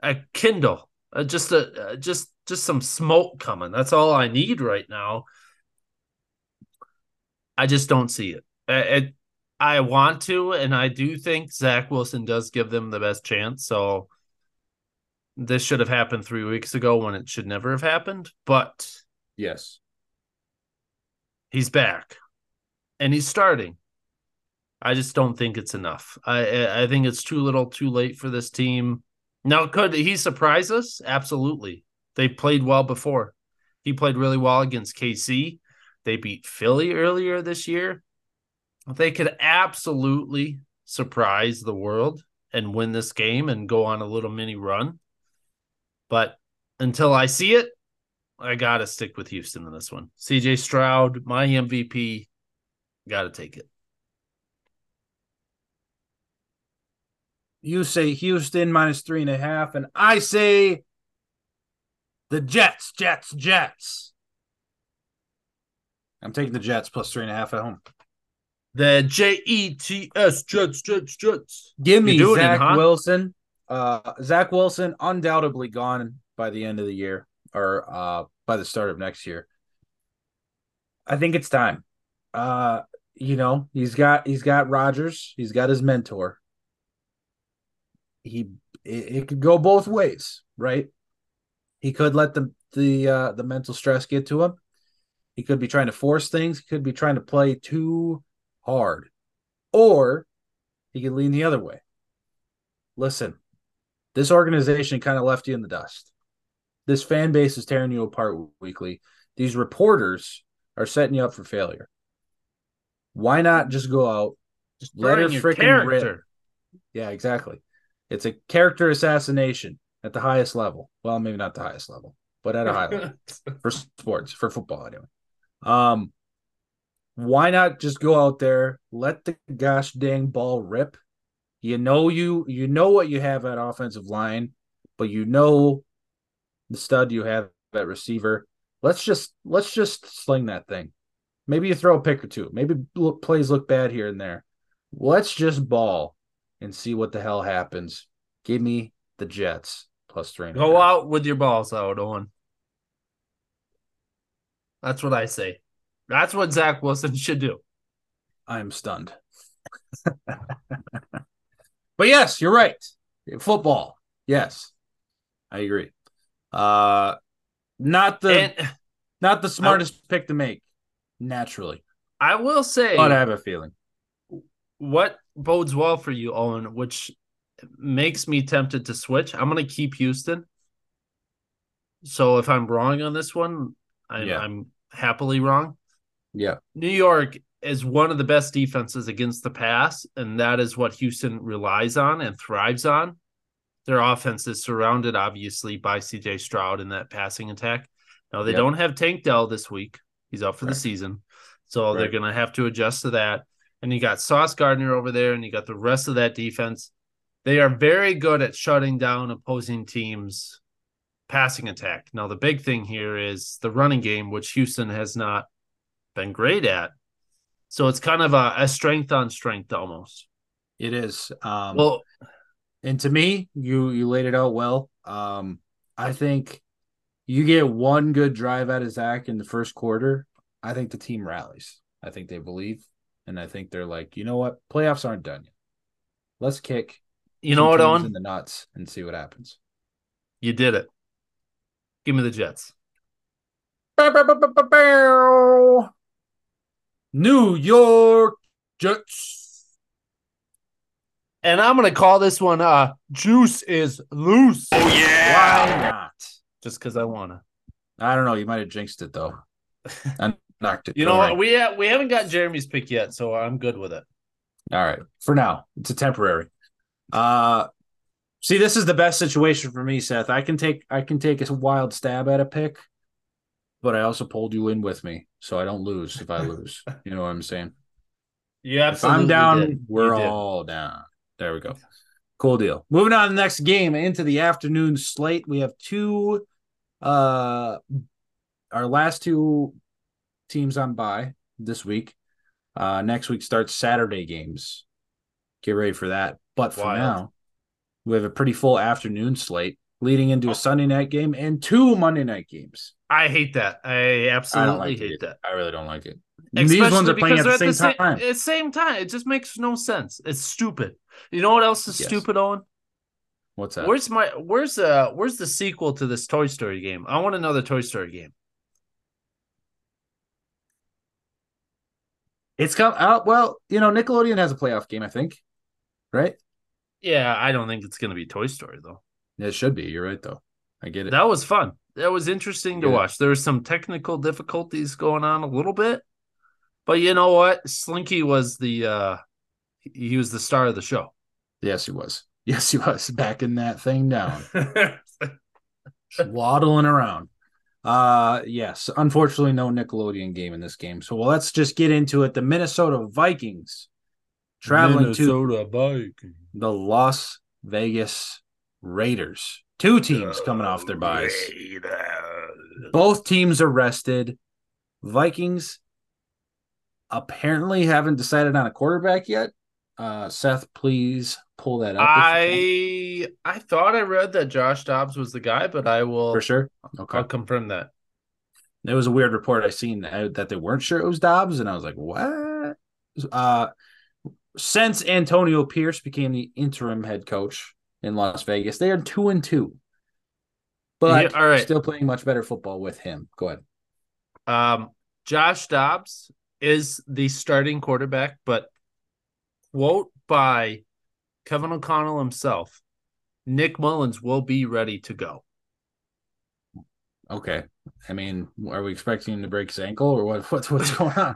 a, kindle, uh, just a uh, just just some smoke coming. That's all I need right now. I just don't see it. it. I want to, and I do think Zach Wilson does give them the best chance. So this should have happened three weeks ago when it should never have happened. But yes, he's back and he's starting. I just don't think it's enough. I I think it's too little, too late for this team. Now, could he surprise us? Absolutely. They played well before. He played really well against KC. They beat Philly earlier this year. They could absolutely surprise the world and win this game and go on a little mini run. But until I see it, I got to stick with Houston in this one. CJ Stroud, my MVP, Got to take it. You say Houston minus three and a half, and I say the Jets, Jets, Jets. I'm taking the Jets plus three and a half at home. The J E T S Jets, Jets, Jets. Give me You're it, Zach huh? Wilson. Uh, Zach Wilson undoubtedly gone by the end of the year or uh, by the start of next year. I think it's time. Uh, you know, he's got he's got Rodgers. He's got his mentor. He it, it could go both ways, right? He could let the the uh, the mental stress get to him. He could be trying to force things. He could be trying to play too hard, or he could lean the other way. Listen, this organization kind of left you in the dust. This fan base is tearing you apart weekly. These reporters are setting you up for failure. Why not just go out, Just Let her frickin' rip. Yeah, exactly. It's a character assassination at the highest level. Well, maybe not the highest level, but at a high level for sports, for football anyway. Um, why not just go out there, let the gosh dang ball rip? You know you you know what you have at offensive line, but you know the stud you have at receiver. Let's just let's just sling that thing. Maybe you throw a pick or two. Maybe look, plays look bad here and there. Let's just ball and see what the hell happens. Give me the Jets plus three. Go half. out with your balls out, Owen. That's what I say. That's what Zach Wilson should do. I am stunned. but yes, you're right. Football. Yes. I agree. Uh not the And not the smartest pick to make, naturally. I will say But I have a feeling. what bodes well for you, Owen, which makes me tempted to switch. I'm going to keep Houston. So if I'm wrong on this one, I'm, Yeah. I'm happily wrong. Yeah. New York is one of the best defenses against the pass, and that is what Houston relies on and thrives on. Their offense is surrounded, obviously, by CJ Stroud in that passing attack. Now, they don't have Tank Dell this week. He's out for the season. So they're going to have to adjust to that. And you got Sauce Gardner over there, and you got the rest of that defense. They are very good at shutting down opposing teams' passing attack. Now, the big thing here is the running game, which Houston has not been great at. So it's kind of a, a strength on strength almost. It is. Um Well, and to me, you you laid it out well. Um I think you get one good drive out of Zach in the first quarter. I think the team rallies. I think they believe, and I think they're like, you know what, playoffs aren't done yet. Let's kick you know what, Owen? in the nuts and see what happens. You did it. Give me the Jets. New York Jets. And I'm going to call this one uh, Juice is Loose. Oh, yeah. Why not? Just because I want to. I don't know. You might have jinxed it though. I knocked it. You know what? We, ha- we haven't got Jeremy's pick yet, so I'm good with it. All right. For now, it's a temporary. Uh see, this is the best situation for me, Seth. I can take I can take a wild stab at a pick, but I also pulled you in with me, so I don't lose if I lose. You know what I'm saying? You If I'm down, did. we're all down. There we go. Cool deal. Moving on to the next game into the afternoon slate. We have two uh our last two teams on bye this week. Uh next week starts Saturday games. Get ready for that. But for Wild. now, we have a pretty full afternoon slate leading into Oh. a Sunday night game and two Monday night games. I hate that. I I absolutely don't like hate it. that. I really don't like it. These ones are playing at the they're same time. At the same time, it just makes no sense. It's stupid. You know what else is Yes. stupid, Owen? What's that? Where's my where's uh where's the sequel to this Toy Story game? I want another Toy Story game. It's come out. Well, you know, Nickelodeon has a playoff game, I think. Right? Yeah, I don't think it's gonna be Toy Story though. It should be. You're right, though. I get it. That was fun. That was interesting to Yeah. watch. There were some technical difficulties going on a little bit, but you know what? Slinky was the uh he was the star of the show. Yes, he was. Yes, he was backing that thing down, waddling around. Uh, yes. Unfortunately, no Nickelodeon game in this game. So well, let's just get into it. The Minnesota Vikings traveling to Vikings. the Las Vegas Raiders. Two teams coming off their byes. Both teams arrested. Vikings apparently haven't decided on a quarterback yet. Uh, Seth, please pull that up. I I thought I read that Josh Dobbs was the guy, but I will for sure. Okay, I'll confirm that. It was a weird report I seen that, that they weren't sure it was Dobbs, and I was like, what? Uh, since Antonio Pierce became the interim head coach in Las Vegas, they are two and two, but Yeah, all right. still playing much better football with him. Go ahead. Um, Josh Dobbs is the starting quarterback, but quote by Kevin O'Connell himself, Nick Mullens will be ready to go. Okay. I mean, are we expecting him to break his ankle or what? What's what's going on?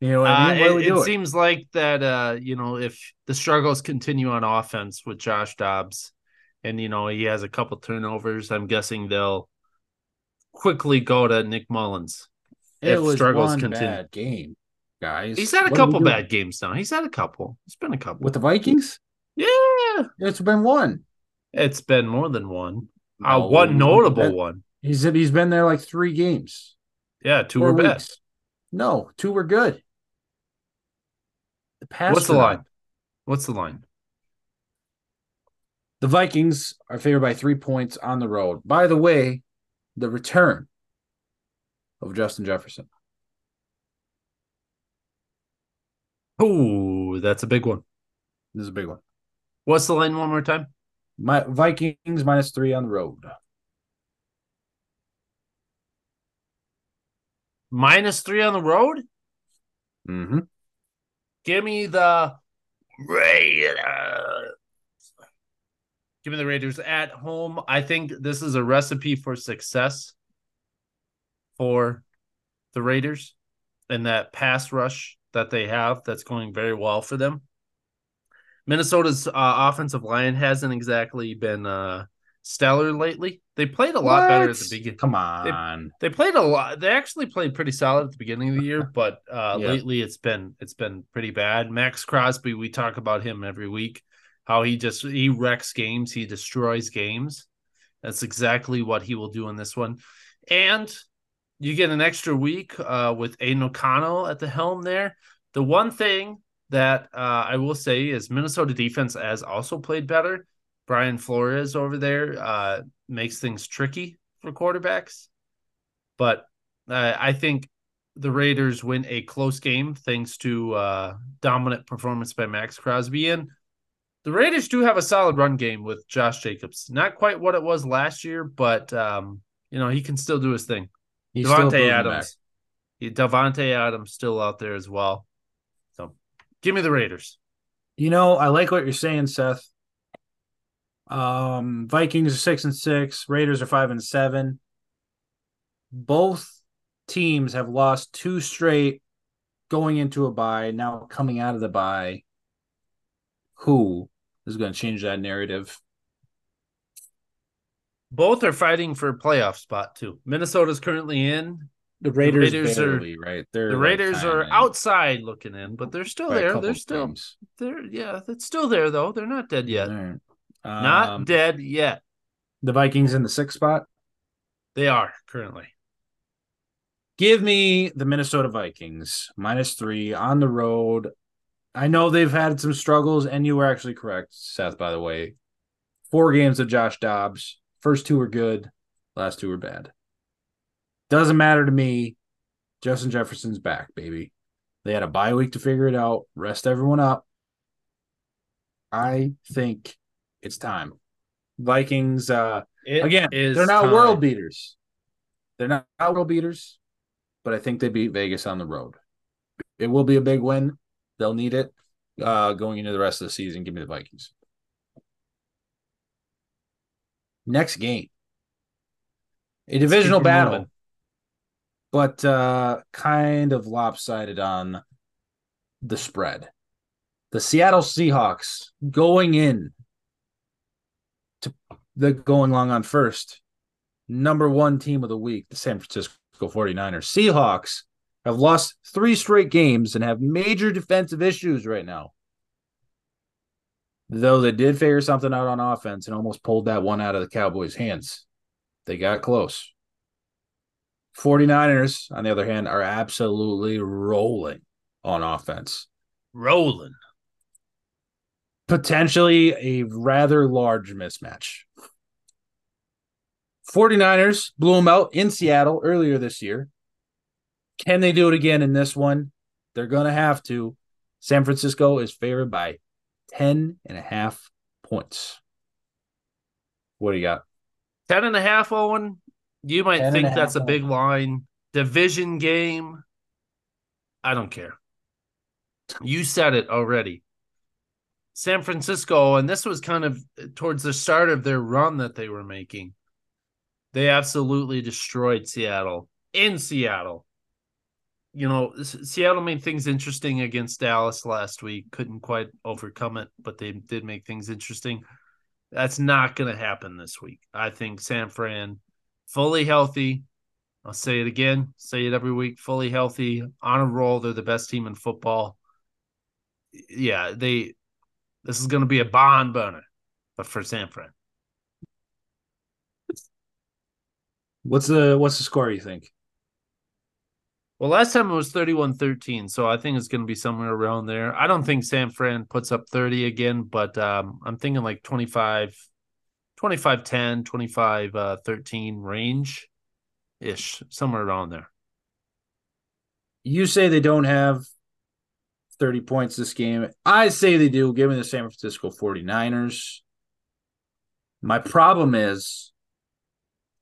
You know what I Uh, mean? It, it seems like that uh, you know, if the struggles continue on offense with Josh Dobbs and you know he has a couple turnovers, I'm guessing they'll quickly go to Nick Mullens. it if was struggles one continue. bad game, guys. He's had a What couple bad games now. He's had a couple. It's been a couple. with the Vikings. yeah. It's been one. It's been more than one. Uh, one notable that- one. He's he's been there like three games. Yeah, two four were bad. weeks. No, two were good. The past What's the are not. line? What's the line? The Vikings are favored by three points on the road. By the way, the return of Justin Jefferson. Oh, that's a big one. This is a big one. What's the line one more time? My Vikings minus three on the road. Minus three on the road? Mm-hmm. Give me the Raiders. Give me the Raiders at home. I think this is a recipe for success for the Raiders and that pass rush that they have that's going very well for them. Minnesota's uh, offensive line hasn't exactly been uh, stellar lately. They played a lot better at the beginning. Come on. They played a lot. They actually played pretty solid at the beginning of the year, but uh, Yeah. lately it's been it's been pretty bad. Maxx Crosby, we talk about him every week. How he just he wrecks games, he destroys games. That's exactly what he will do in this one. And you get an extra week uh, with Aidan O'Connell at the helm there. The one thing that uh, I will say is Minnesota defense has also played better. Brian Flores over there uh, makes things tricky for quarterbacks. But uh, I think the Raiders win a close game thanks to uh, dominant performance by Maxx Crosby. And the Raiders do have a solid run game with Josh Jacobs. Not quite what it was last year, but um, you know he can still do his thing. He's Davante proven Adams, he, Davante Adams still out there as well. So give me the Raiders. You know, I like what you're saying, Seth. Um, Vikings are six and six, Raiders are five and seven. Both teams have lost two straight going into a bye, now coming out of the bye. Who is going to change that narrative? Both are fighting for a playoff spot too. Minnesota's currently in. The Raiders, Raiders are- right? They're The like Raiders are in outside looking in, but they're still by there. They're still games. they're yeah, it's still there though. They're not dead yet. All right. Not Um, dead yet. The Vikings in the sixth spot. They are currently. Give me the Minnesota Vikings minus three on the road. I know they've had some struggles, and you were actually correct, Seth, by the way. Four games of Josh Dobbs. First two were good, last two were bad. Doesn't matter to me. Justin Jefferson's back, baby. They had a bye week to figure it out, rest everyone up. I think it's time. Vikings, uh, It again, is they're not time. world beaters. They're not, not world beaters, but I think they beat Vegas on the road. It will be a big win. They'll need it uh, going into the rest of the season. Give me the Vikings. Next game, a divisional battle, moving. but uh, kind of lopsided on the spread. The Seattle Seahawks going in to the going long on first number one team of the week, the San Francisco 49ers. Seahawks have lost three straight games and have major defensive issues right now. Though they did figure something out on offense and almost pulled that one out of the Cowboys' hands. They got close. 49ers, on the other hand, are absolutely rolling. on offense. Rolling. Potentially a rather large mismatch. 49ers blew them out in Seattle earlier this year. Can they do it again in this one? They're going to have to. San Francisco is favored by 10 and a half points. What do you got? 10 and a half, Owen. You might think that's a big line. Division game. I don't care. You said it already. San Francisco, and this was kind of towards the start of their run that they were making. They absolutely destroyed Seattle in Seattle. You know, Seattle made things interesting against Dallas last week. Couldn't quite overcome it, but they did make things interesting. That's not going to happen this week. I think San Fran fully healthy. I'll say it again, say it every week, fully healthy, on a roll. They're the best team in football. Yeah, they this is going to be a bond burner, but for San Fran. What's the what's the score you think? Well, last time it was 31-13, so I think it's going to be somewhere around there. I don't think San Fran puts up 30 again, but um, I'm thinking like 25 25 10, 25 uh, 13 range ish, somewhere around there. You say they don't have 30 points this game. I say they do, given the San Francisco 49ers. My problem is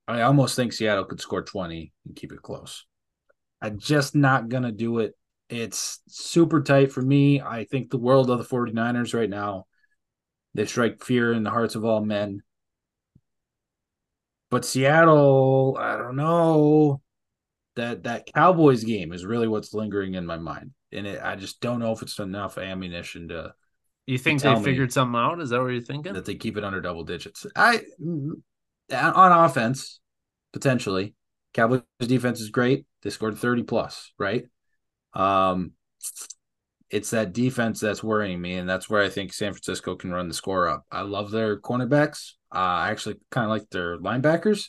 I almost think Seattle could score 20 and keep it close. I'm just not going to do it. It's super tight for me. I think the world of the 49ers right now. They strike fear in the hearts of all men. But Seattle, I don't know. That that Cowboys game is really what's lingering in my mind. And it, I just don't know if it's enough ammunition to You think they figured something out? Is that what you're thinking? That they keep it under double digits. I on offense, potentially. Cowboys defense is great. They scored 30 plus, right? Um, it's that defense that's worrying me, and that's where I think San Francisco can run the score up. I love their cornerbacks. Uh, I actually kind of like their linebackers.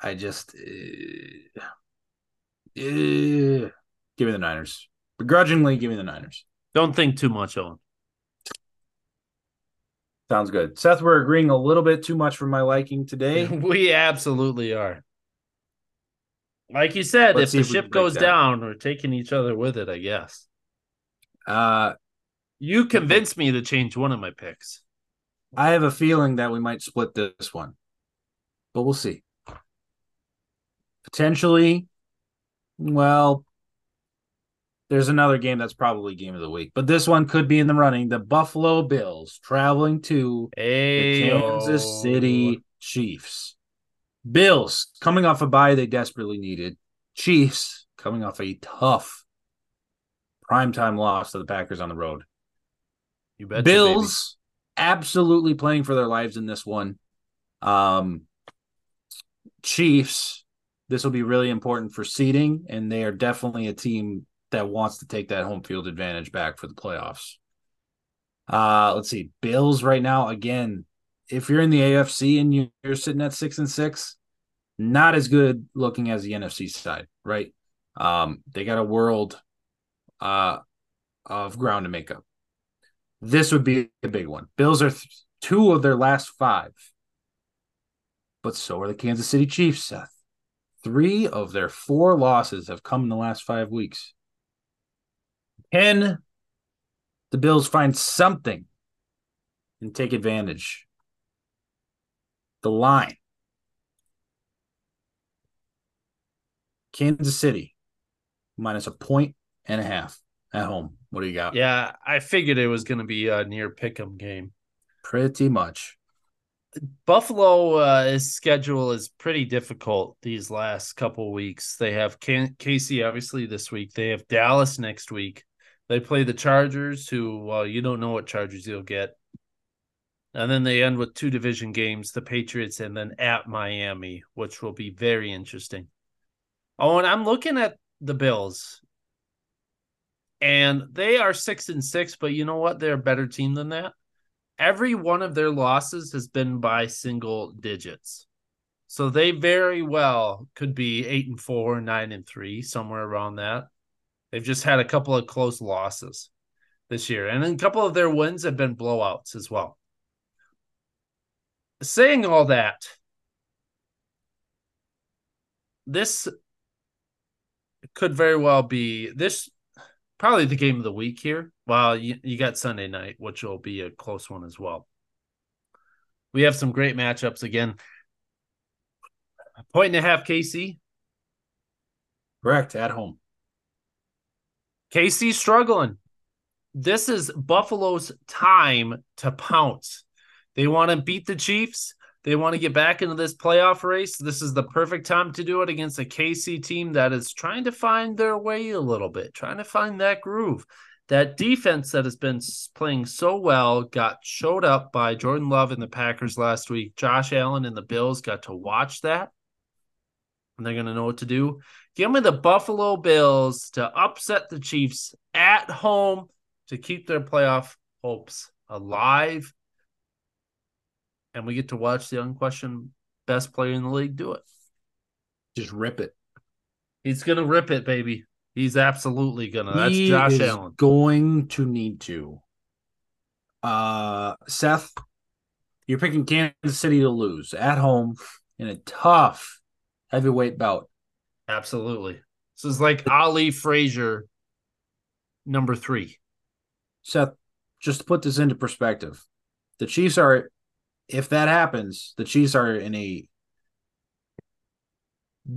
I just uh, uh, give me the Niners. Begrudgingly, give me the Niners. Don't think too much on. Sounds good. Seth, we're agreeing a little bit too much for my liking today. we absolutely are. Like you said, Let's if the ship goes down. we're taking each other with it, I guess. Uh you convinced me to change one of my picks. I have a feeling that we might split this one. But we'll see. Potentially, well, there's another game that's probably game of the week, but this one could be in the running. The Buffalo Bills traveling to Ayo. the Kansas City Chiefs. Bills coming off a bye they desperately needed. Chiefs coming off a tough primetime loss to the Packers on the road. You bet. Bills absolutely playing for their lives in this one. Um, Chiefs, this will be really important for seeding, and they are definitely a team that wants to take that home field advantage back for the playoffs. Uh, let's see. Bills right now, again, if you're in the AFC and you're sitting at six and six, not as good looking as the NFC side, right? Um, they got a world uh of ground to make up. This would be a big one. Bills are th- two of their last five, but so are the Kansas City Chiefs, Seth. Three of their four losses have come in the last five weeks. Can the Bills find something and take advantage? The line. Kansas City minus a point and a half at home. What do you got? Yeah, I figured it was going to be a near pick'em game. Pretty much. Buffalo uh, schedule is pretty difficult these last couple weeks. They have KC obviously this week. They have Dallas next week. They play the Chargers, who well, you don't know what Chargers you'll get. And then they end with two division games, the Patriots and then at Miami, which will be very interesting. Oh, and I'm looking at the Bills. And they are six and six, but you know what? They're a better team than that. Every one of their losses has been by single digits. So they very well could be eight and four, nine and three, somewhere around that They've just had a couple of close losses this year, and a couple of their wins have been blowouts as well. Saying all that, this could very well be this probably the game of the week here. Well, you, you got Sunday night, which will be a close one as well. We have some great matchups again. A point and a half KC. Correct. At home. KC struggling. This is Buffalo's time to pounce. They want to beat the Chiefs. They want to get back into this playoff race. This is the perfect time to do it against a KC team that is trying to find their way a little bit, trying to find that groove. That defense that has been playing so well got showed up by Jordan Love and the Packers last week. Josh Allen and the Bills got to watch that. And they're going to know what to do. Give me the Buffalo Bills to upset the Chiefs at home to keep their playoff hopes alive and we get to watch the unquestioned best player in the league do it. Just rip it. He's gonna rip it, baby. He's absolutely gonna. That's He Josh Allen. Going to need to. Uh, Seth, you're picking Kansas City to lose at home in a tough heavyweight bout. Absolutely. This is like Ali Frazier, number three. Seth, just to put this into perspective, the Chiefs are, if that happens, the Chiefs are in a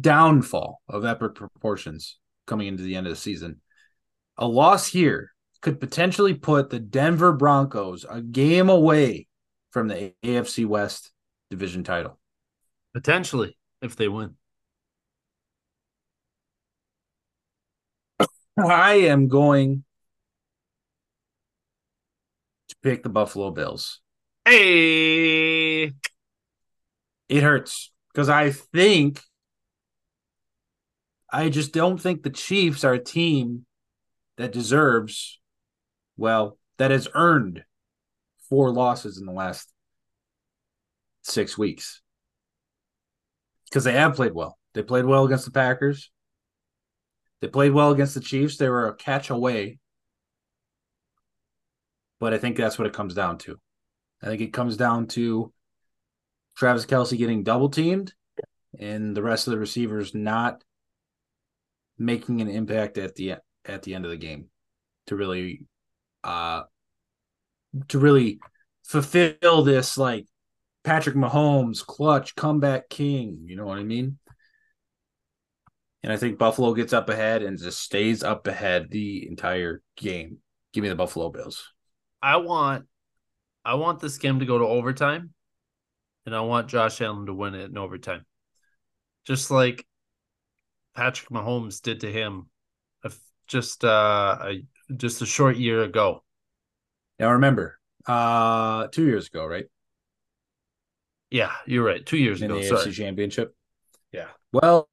downfall of epic proportions coming into the end of the season. A loss here could potentially put the Denver Broncos a game away from the AFC West division title. Potentially, if they win. I am going to pick the Buffalo Bills. Hey, It hurts because I think I just don't think the Chiefs are a team that deserves, well, that has earned four losses in the last six weeks because they have played well. They played well against the Packers. They played well against the Chiefs. They were a catch away. But I think that's what it comes down to. I think it comes down to Travis Kelce getting double teamed and the rest of the receivers not making an impact at the at the end of the game to really uh to really fulfill this like Patrick Mahomes clutch comeback king, you know what I mean? And I think Buffalo gets up ahead and just stays up ahead the entire game. Give me the Buffalo Bills. I want, I want this game to go to overtime, and I want Josh Allen to win it in overtime, just like Patrick Mahomes did to him, just uh, a, just a short year ago. Now remember, uh, two years ago, right? Yeah, you're right. Two years In ago. the Sorry. AFC Championship. Yeah. Well,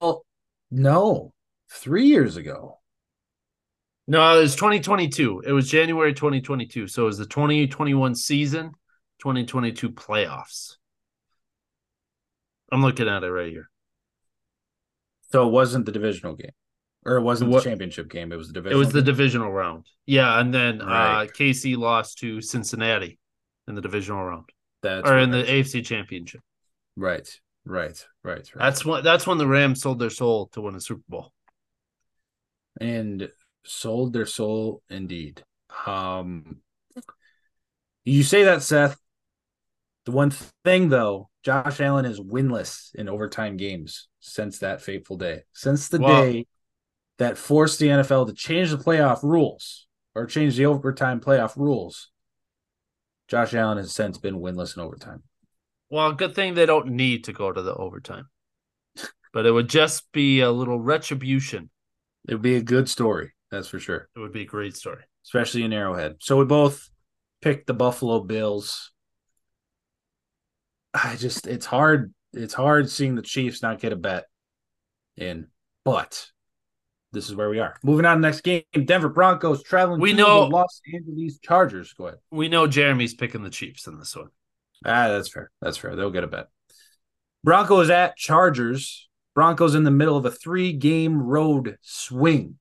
no, three years ago. No, it was 2022. It was January 2022. So it was the 2021 season, 2022 playoffs. I'm looking at it right here. So it wasn't the divisional game, or it wasn't What- the championship game. It was the It divisional. was the game? divisional round. Yeah, and then Right. uh KC lost to Cincinnati in the divisional round. That's or in right. the AFC championship. right, right, right, right. That's when that's when the Rams sold their soul to win a Super Bowl. and sold their soul indeed. Um, you say that, Seth. The one thing, though, Josh Allen is winless in overtime games since that fateful day. Since the Wow. day that forced the NFL to change the playoff rules or change the overtime playoff rules, Josh Allen has since been winless in overtime. Well, good thing they don't need to go to the overtime. But it would just be a little retribution. It would be a good story, that's for sure. It would be a great story. especially in Arrowhead. So we both picked the Buffalo Bills. I just it's hard it's hard seeing the Chiefs not get a bet in, but this is where we are. Moving on to the next game, Denver Broncos traveling We to know- the Los Angeles Chargers. Go ahead. We know Jeremy's picking the Chiefs in this one. Ah, that's fair. That's fair. They'll get a bet. Broncos at Chargers. Broncos in the middle of a three-game road swing.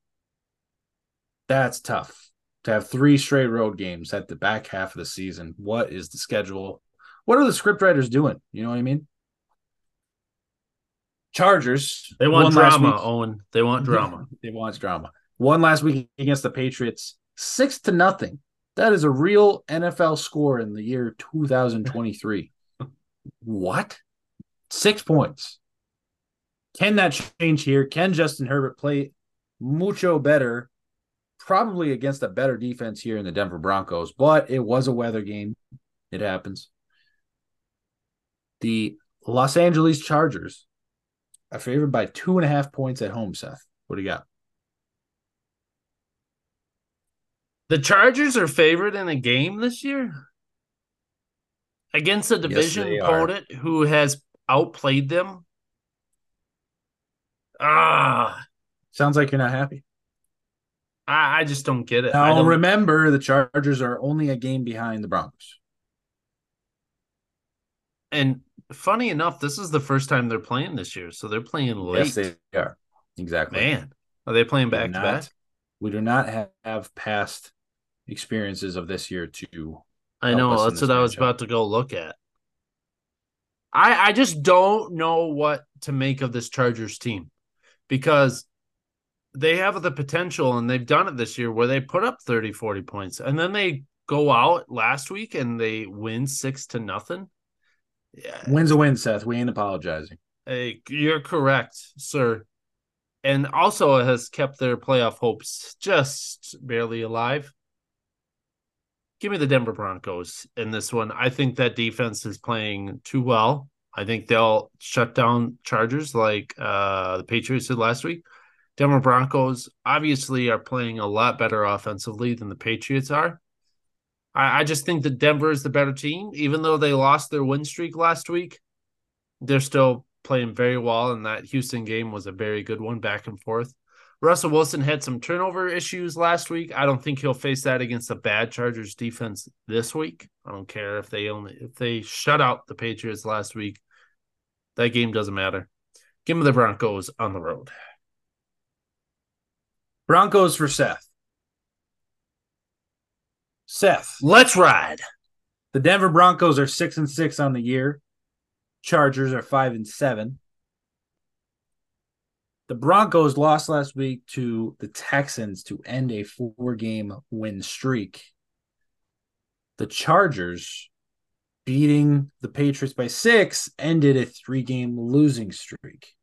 That's tough to have three straight road games at the back half of the season. What is the schedule? What are the scriptwriters doing? You know what I mean? Chargers. They want drama, Owen. They want drama. they want drama. One last week against the Patriots, six to nothing. That is a real NFL score in the year 2023. what? Six points. Can that change here? Can Justin Herbert play mucho better? Probably against a better defense here in the Denver Broncos, but it was a weather game. It happens. The Los Angeles Chargers are favored by two and a half points at home, Seth. What do you got? The Chargers are favored in a game this year against a division yes, opponent are. who has outplayed them. Ah, sounds like you're not happy. I, I just don't get it. Now remember, the Chargers are only a game behind the Broncos. And funny enough, this is the first time they're playing this year, so they're playing late. Yes, they are. Exactly. Man, are they playing back to back? We do not have past experiences of this year to. I know that's what I was about to go look at. I I just don't know what to make of this Chargers team because they have the potential and they've done it this year where they put up 30 40 points and then they go out last week and they win 6 to nothing. Yeah. Win's a win, Seth. We ain't apologizing. Hey, you're correct, sir. And also has kept their playoff hopes just barely alive give me the Denver Broncos in this one. I think that defense is playing too well. I think they'll shut down Chargers like uh, the Patriots did last week. Denver Broncos obviously are playing a lot better offensively than the Patriots are. I, I just think that Denver is the better team, even though they lost their win streak last week. They're still playing very well, and that Houston game was a very good one, back and forth. Russell Wilson had some turnover issues last week. I don't think he'll face that against a bad Chargers defense this week. I don't care if they only if they shut out the Patriots last week. That game doesn't matter. Give me the Broncos on the road. Broncos for Seth. Seth. Let's ride. The Denver Broncos are six and six on the year. Chargers are five and seven. The Broncos lost last week to the Texans to end a four game win streak. The Chargers beating the Patriots by six ended a three game losing streak.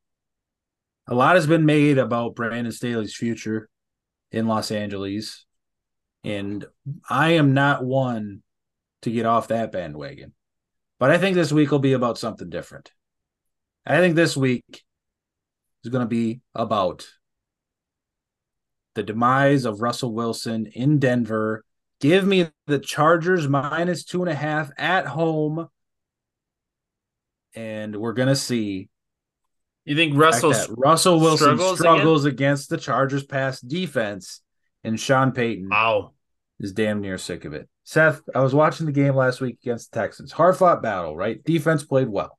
A lot has been made about Brandon Staley's future in Los Angeles. And I am not one to get off that bandwagon. But I think this week will be about something different. I think this week is going to be about the demise of Russell Wilson in Denver. Give me the Chargers minus two and a half at home. And we're going to see. You think Russell Russell Wilson struggles, struggles against the Chargers pass defense and Sean Payton wow. is damn near sick of it. Seth, I was watching the game last week against the Texans. Hard fought battle, right? Defense played well.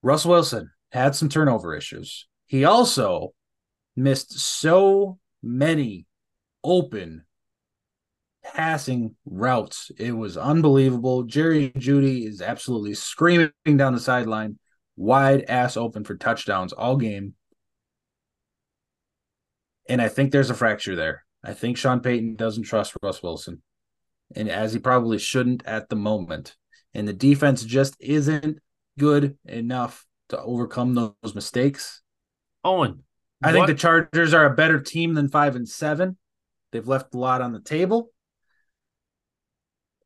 Russell Wilson had some turnover issues. He also missed so many open passing routes. It was unbelievable. Jerry Jeudy is absolutely screaming down the sideline, wide ass open for touchdowns all game. And I think there's a fracture there. I think Sean Payton doesn't trust Russ Wilson, and as he probably shouldn't at the moment. And the defense just isn't good enough to overcome those mistakes. Owen, I think the Chargers are a better team than five and seven. They've left a lot on the table.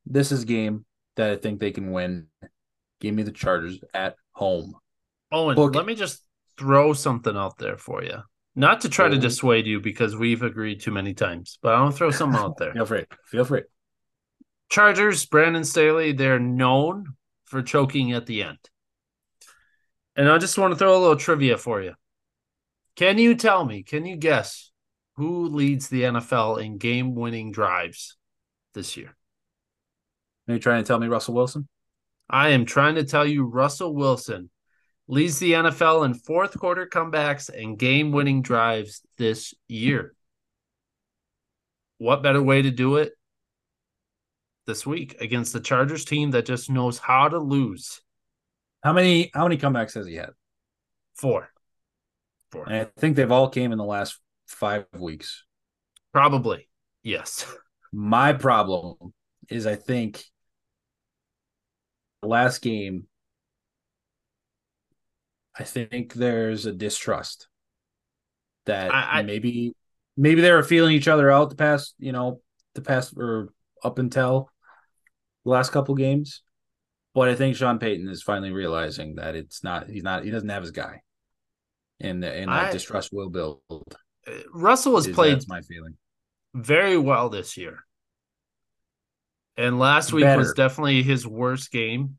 This is game that I think they can win. Give me the Chargers at home. Owen, Book let me just throw something out there for you. Not to try to dissuade you because we've agreed too many times, but I want to throw something out there. Feel free. Feel free. Chargers, Brandon Staley, they're known for choking at the end. And I just want to throw a little trivia for you. Can you tell me, can you guess who leads the NFL in game winning drives this year? Are you trying to tell me Russell Wilson? I am trying to tell you Russell Wilson leads the NFL in fourth quarter comebacks and game winning drives this year. What better way to do it this week against the Chargers team that just knows how to lose? How many how many comebacks has he had? Four. Four. And I think they've all came in the last five weeks. Probably. Yes. My problem is I think last game I think there's a distrust that I- I- maybe maybe they were feeling each other out the past, you know, the past or up until the last couple games. But I think Sean Payton is finally realizing that it's not he's not he doesn't have his guy. And and that I- distrust will build. Russell has Is- played That's my feeling. very well this year. And last week was definitely his worst game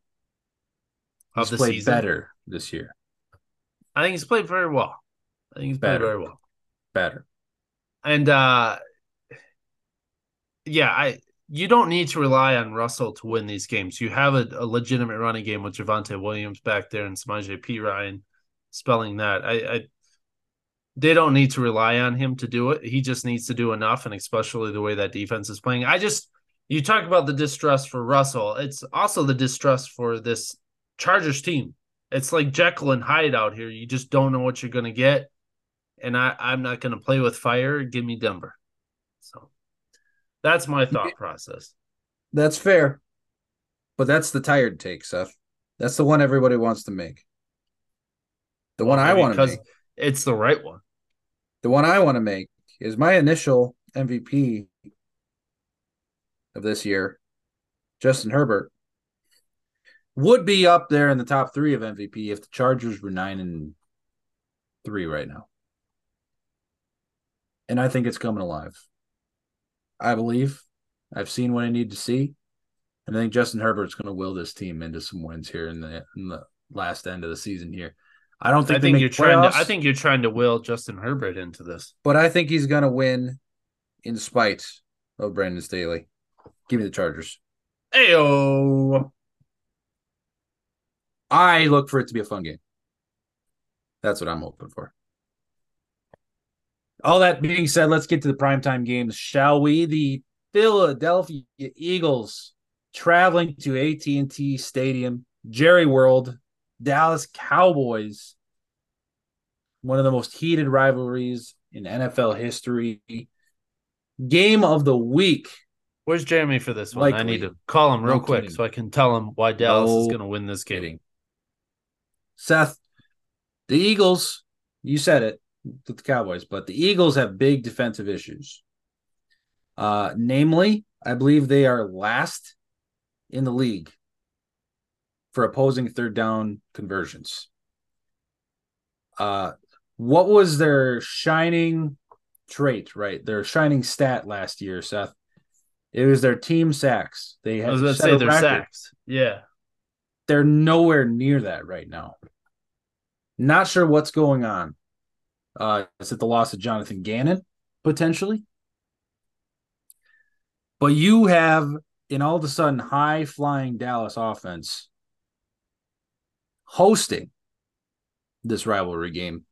of He's the played season. better this year. I think he's played very well. I think he's played Better. very well. Better. And uh yeah, I you don't need to rely on Russell to win these games. You have a, a legitimate running game with Javonte Williams back there and Samaje Perine spelling that. I, I they don't need to rely on him to do it. He just needs to do enough, and especially the way that defense is playing. I just you talk about the distrust for Russell. It's also the distrust for this Chargers team. It's like Jekyll and Hyde out here. You just don't know what you're gonna get. And I, I'm not gonna play with fire. Give me Denver. So that's my thought process. That's fair. But that's the tired take, Seth. That's the one everybody wants to make. The one I want to because make. It's the right one. The one I want to make is my initial MVP of this year, Justin Herbert, would be up there in the top three of MVP if the Chargers were nine and three right now. And I think it's coming alive. I believe I've seen what I need to see. And I think Justin Herbert's going to will this team into some wins here in the in the last end of the season here. I don't think I think you're trying to. I think you're trying to will Justin Herbert into this. but I think he's going to win in spite of Brandon Staley. Give me the Chargers. Ayo. I look for it to be a fun game. That's what I'm hoping for. All that being said, let's get to the primetime games, shall we? The Philadelphia Eagles traveling to AT&T Stadium, Jerry World, Dallas Cowboys. One of the most heated rivalries in NFL history. Game of the week. Where's Jeremy for this one? I need to call him real No quick kidding. so I can tell him why Dallas is going to win this game. Kidding. Seth, the Eagles, you said it with the Cowboys, but the Eagles have big defensive issues. Uh, namely, I believe they are last in the league for opposing third down conversions. Uh, what was their shining trait, right? Their shining stat last year, Seth. It was their team sacks. They I had was going to say a they're record sacks. Yeah. they're nowhere near that right now. Not sure what's going on. Uh, is it the loss of Jonathan Gannon potentially? But you have an all of a sudden high flying Dallas offense hosting this rivalry game.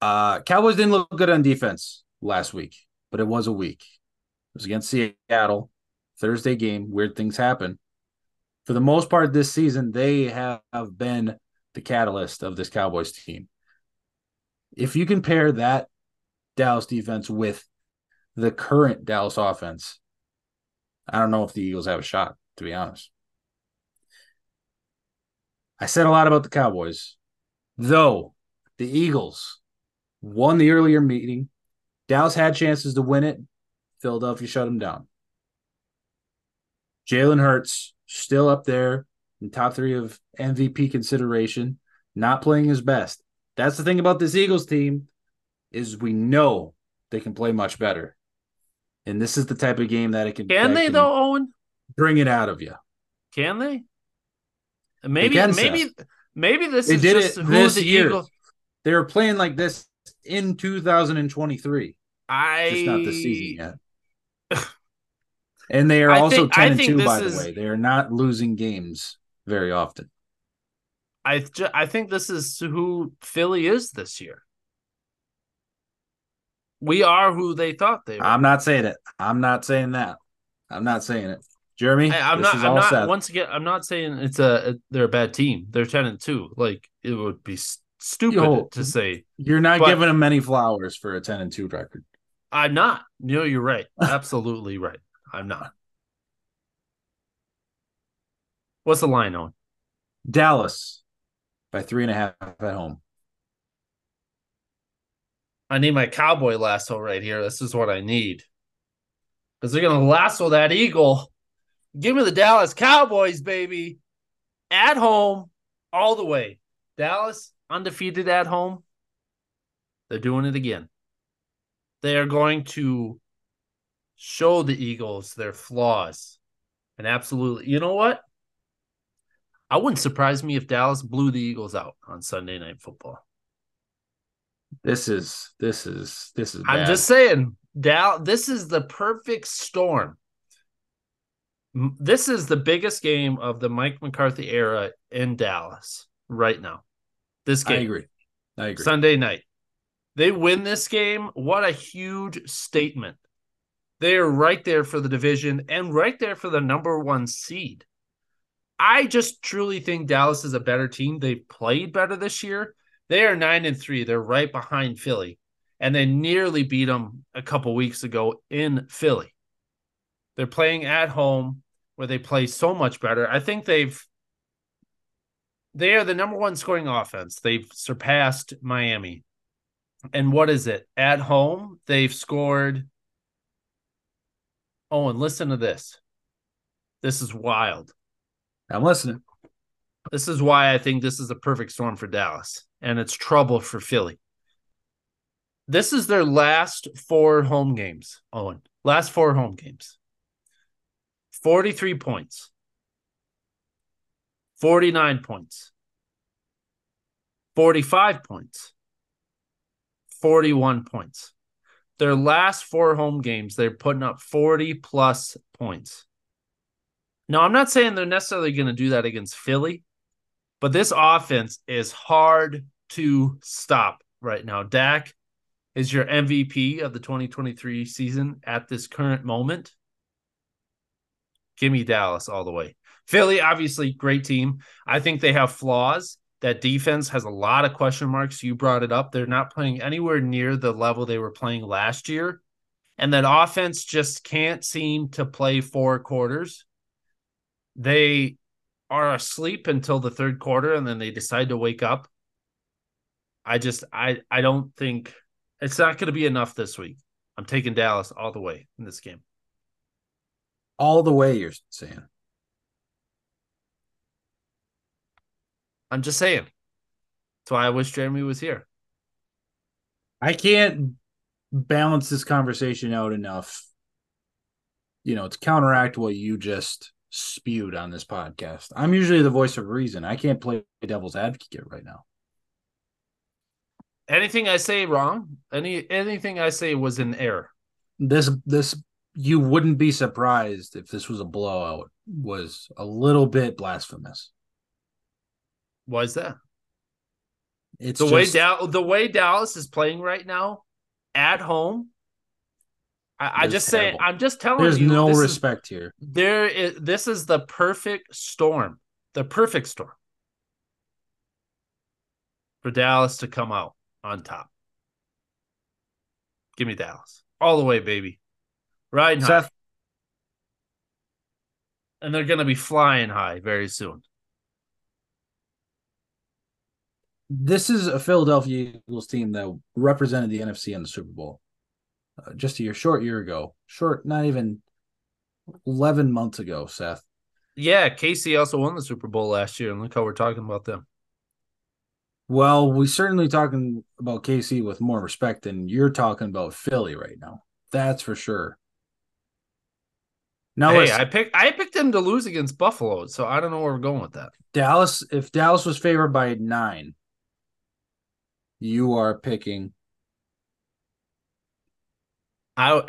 Uh, Cowboys didn't look good on defense last week, but it was a week. It was against Seattle. Thursday game, weird things happen. For the most part this season, they have been the catalyst of this Cowboys team. If you compare that Dallas defense with the current Dallas offense, I don't know if the Eagles have a shot, to be honest. I said a lot about the Cowboys, though the Eagles won the earlier meeting. Dallas had chances to win it. Philadelphia shut them down. Jalen Hurts still up there in top three of MVP consideration, not playing his best. That's the thing about this Eagles team is we know they can play much better, and this is the type of game that it can. Can they, can though, Owen? Bring it out of you. Can they? Maybe, Seth. maybe, maybe this They is did just it who this the year. Eagles. They were playing like this in 2023, I just not the season yet. And they are I also think- 10 and 2, by is- the way. They are not losing games very often. I ju- I think this is who Philly is this year. We are who they thought they were. I'm not saying it. I'm not saying that. I'm not saying it. Jeremy, I, am this not. is I'm not. Once again, I'm not saying it's a, they're a bad team. They're ten and two. Like it would be stupid Yo. to say. You're not but- giving them many flowers for a 10 and 2 record. I'm not. No, you're right. Absolutely right. I'm not. What's the line on? Dallas by three and a half at home. I need my cowboy lasso right here. This is what I need. Because they're gonna lasso that eagle. Give me the Dallas Cowboys, baby. At home, all the way. Dallas undefeated at home. They're doing it again. They are going to show the Eagles their flaws. And absolutely, you know what? I wouldn't surprise me if Dallas blew the Eagles out on Sunday Night Football. This is this is this is I'm just saying, Dal. This is the perfect storm. This is the biggest game of the Mike McCarthy era in Dallas right now. This game. I agree. I agree. Sunday night, they win this game. What a huge statement! They are right there for the division and right there for the number one seed. I just truly think Dallas is a better team. They've played better this year. They are nine and three. They're right behind Philly, and they nearly beat them a couple weeks ago in Philly. They're playing at home where they play so much better. I think they've they are the number one scoring offense. They've surpassed Miami. And what is it? At home, they've scored. Oh, and listen to this. This is wild. I'm listening. This is why I think this is a perfect storm for Dallas and it's trouble for Philly. This is their last four home games, Owen. Last four home games. 43 points. 49 points. 45 points. 41 points. Their last four home games, they're putting up 40 plus points. Now, I'm not saying they're necessarily going to do that against Philly, but this offense is hard to stop right now. Dak is your MVP of the 2023 season at this current moment. Give me Dallas all the way. Philly, obviously, great team. I think they have flaws. That defense has a lot of question marks. You brought it up. They're not playing anywhere near the level they were playing last year. And that offense just can't seem to play four quarters. They are asleep until the third quarter and then they decide to wake up. I just I I don't think it's not going to be enough this week. I'm taking Dallas all the way in this game. All the way you're saying. I'm just saying. That's why I wish Jeremy was here. I can't balance this conversation out enough, you know, to counteract what you just spewed on this podcast. I'm usually the voice of reason. I can't play devil's advocate right now. Anything I say wrong, any anything I say was in error. This this you wouldn't be surprised if this was a blowout was a little bit blasphemous. Why is that? It's The just, way the way Dallas is playing right now at home. I, I just say. I'm just telling there's you There's no this is- respect here. there is this is the perfect storm the perfect storm for dallas to come out on top give me dallas all the way baby riding high Seth, and they're going to be flying high very soon this is a Philadelphia Eagles team that represented the NFC in the Super Bowl uh, just a year, short year ago, short, not even eleven months ago. Seth, yeah KC also won the super bowl last year and look how we're talking about them well, we certainly talking about KC with more respect than you're talking about Philly right now. That's for sure. Now, hey i picked i picked them to lose against buffalo so i don't know where we're going with that Dallas. If Dallas was favored by nine, you are picking. i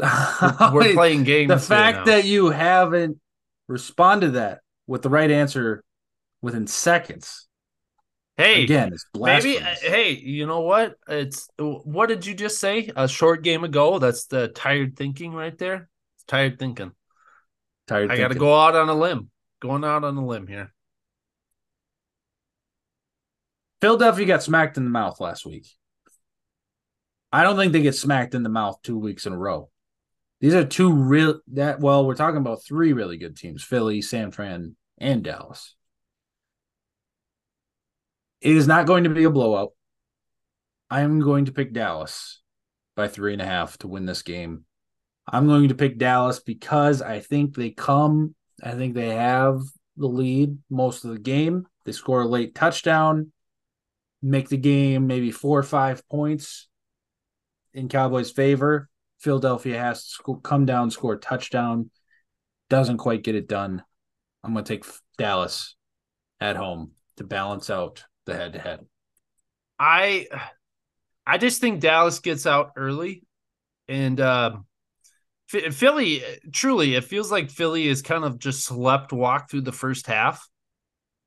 we're playing games the fact that you haven't responded that with the right answer within seconds. Hey, Again, it's maybe. Uh, blasphemous. Hey, you know what? It's what did you just say? A short game ago. That's the tired thinking right there. It's tired thinking. Tired I got to go out on a limb. Going out on a limb here. Philadelphia got smacked in the mouth last week. I don't think they get smacked in the mouth two weeks in a row. These are two real that well, we're talking about three really good teams: Philly, San Fran, and Dallas. It is not going to be a blowout. I am going to pick Dallas by three and a half to win this game. I'm going to pick Dallas because I think they come. I think they have the lead most of the game. They score a late touchdown, make the game maybe four or five points in Cowboys' favor. Philadelphia has to come down, score a touchdown. Doesn't quite get it done. I'm going to take Dallas at home to balance out the head to head. I I just think Dallas gets out early, and um, Ph- Philly truly it feels like Philly is kind of just slept walk through the first half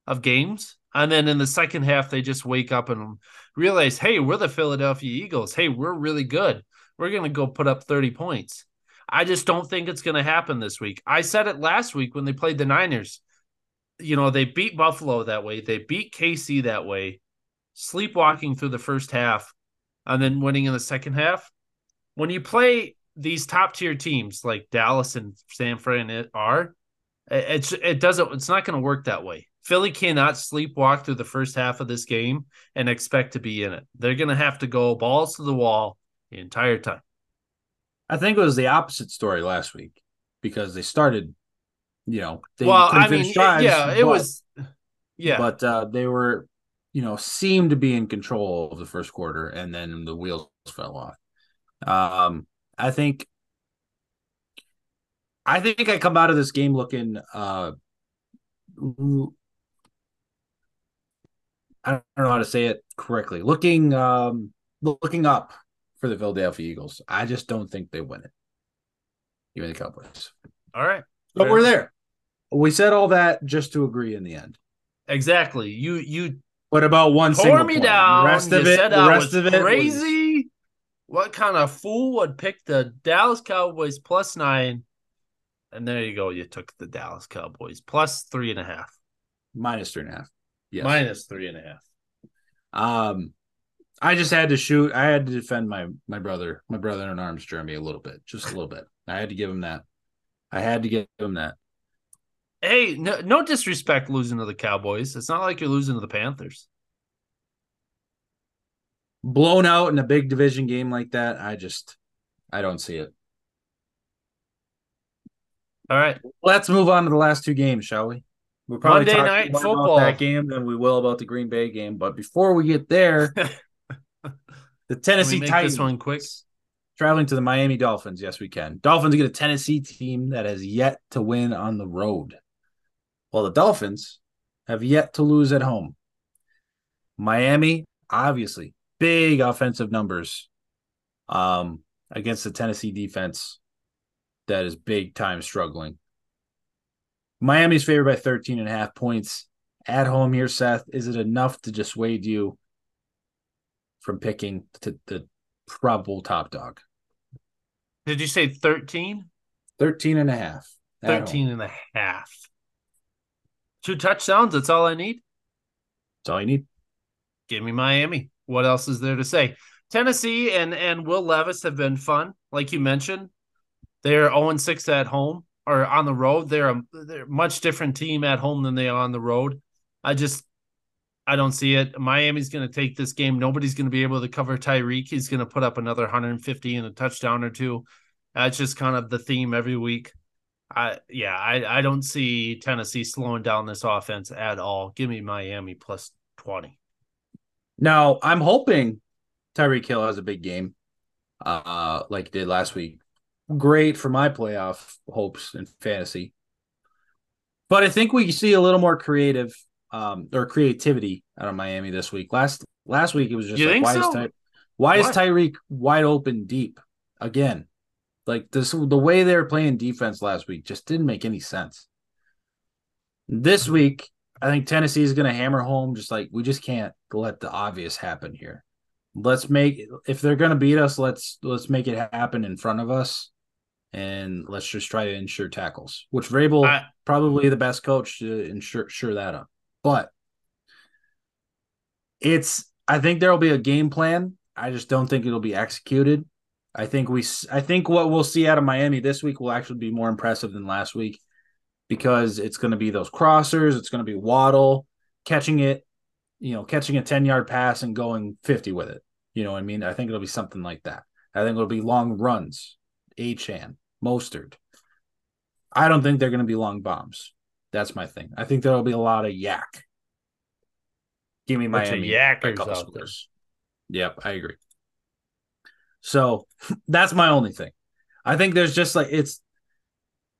of games, and then in the second half they just wake up and realize, hey, we're the Philadelphia Eagles. Hey, we're really good. We're gonna go put up thirty points. I just don't think it's gonna happen this week. I said it last week when they played the Niners. You know, they beat Buffalo that way. They beat KC that way sleepwalking through the first half and then winning in the second half. When you play these top tier teams like Dallas and San Fran are, it's it doesn't it's not going to work that way. Philly cannot sleepwalk through the first half of this game and expect to be in it. They're going to have to go balls to the wall the entire time. I think it was the opposite story last week because they started, you know, they well, I mean, drives, yeah, it but- was, yeah, but uh, they were, you know, seemed to be in control of the first quarter, and then the wheels fell off. Um, I think, I think I come out of this game looking, uh, I don't know how to say it correctly. Looking, um, looking up for the Philadelphia Eagles. I just don't think they win it. Me the Cowboys. all right, But Fair. we're there. We said all that just to agree in the end. exactly. You you What about one tore single me point? down. The rest you of it, the rest was of it was- crazy. What kind of fool would pick the Dallas Cowboys plus nine? And there you go. You took the Dallas Cowboys plus three and a half. minus three and a half. Yes. Minus three and a half. Um, I just had to shoot. I had to defend my my brother, my brother in arms, Jeremy, a little bit, just a little bit. I had to give him that. I had to give him that. Hey, no, no disrespect losing to the Cowboys. It's not like you're losing to the Panthers. Blown out in a big division game like that, I just, I don't see it. All right. Let's move on to the last two games, shall we? We'll probably Monday talk Night more Football. about that game than we will about the Green Bay game. But before we get there, the Tennessee we make Titans this one quick? traveling to the Miami Dolphins. Yes, we can. Dolphins get a Tennessee team that has yet to win on the road, while the Dolphins have yet to lose at home. Miami, obviously, big offensive numbers um, against the Tennessee defense that is big time struggling. Miami's favored by 13 and a half points at home here, Seth. Is it enough to dissuade you from picking to the probable top dog? Did you say 13? 13 and a half. at home. 13 and a half. Two touchdowns. That's all I need. That's all you need. Give me Miami. What else is there to say? Tennessee and and Will Levis have been fun, like you mentioned. They're 0 6 at home or on the road. They're a they're much different team at home than they are on the road. I just I don't see it. Miami's going to take this game. Nobody's going to be able to cover Tyreek. He's going to put up another 150 and a touchdown or two. That's just kind of the theme every week. I yeah, I I don't see Tennessee slowing down this offense at all. Give me Miami plus 20. Now, I'm hoping Tyreek Hill has a big game uh, like did last week. Great for my playoff hopes and fantasy. But I think we see a little more creative um, or creativity out of Miami this week. Last last week it was just You like why so? is Ty- why is Tyreek wide open deep again? Like this the way they were playing defense last week just didn't make any sense. This week, I think Tennessee is going to hammer home. Just like we just can't let the obvious happen here. Let's make if they're going to beat us, let's let's make it happen in front of us, and let's just try to ensure tackles. Which Vrabel I, probably the best coach to ensure, ensure that up. But it's I think there'll be a game plan. I just don't think it'll be executed. I think we I think what we'll see out of Miami this week will actually be more impressive than last week because it's going to be those crossers, it's going to be Waddle catching it, you know, catching a 10-yard pass and going 50 with it. You know what I mean? I think it'll be something like that. I think it'll be long runs, Achane, Mostert. I don't think they're going to be long bombs. That's my thing. I think there'll be a lot of YAC. Give me Miami. Out there. Yep, I agree. So that's my only thing. I think there's just like it's,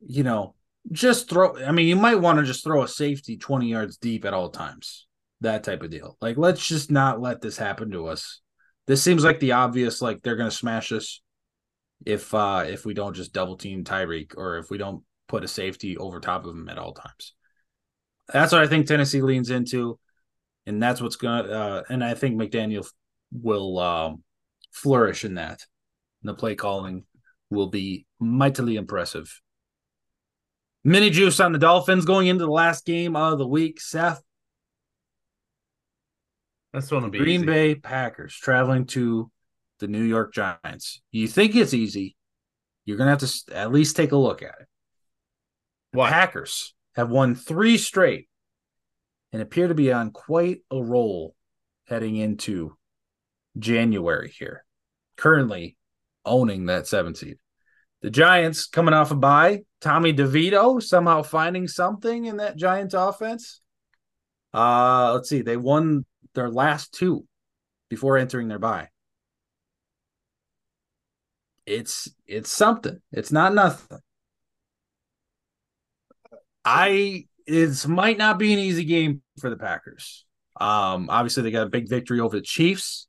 you know, just throw. I mean, you might want to just throw a safety 20 yards deep at all times. That type of deal. Like, let's just not let this happen to us. This seems like the obvious, like they're gonna smash us if uh if we don't just double team Tyreek or if we don't put a safety over top of him at all times. That's what I think Tennessee leans into, and that's what's gonna. Uh, and I think McDaniel will um, flourish in that. And the play calling will be mightily impressive. Mini juice on the Dolphins going into the last game of the week. Seth. That's going to be Green easy. Bay Packers traveling to the New York Giants. You think it's easy? You're going to have to at least take a look at it. The what? Packers have won three straight and appear to be on quite a roll heading into January here. Currently owning that seven seed. The Giants coming off a bye. Tommy DeVito somehow finding something in that Giants offense. Uh, let's see. They won their last two before entering their bye. It's it's something. It's not nothing. I it might not be an easy game for the Packers. Um, obviously they got a big victory over the Chiefs,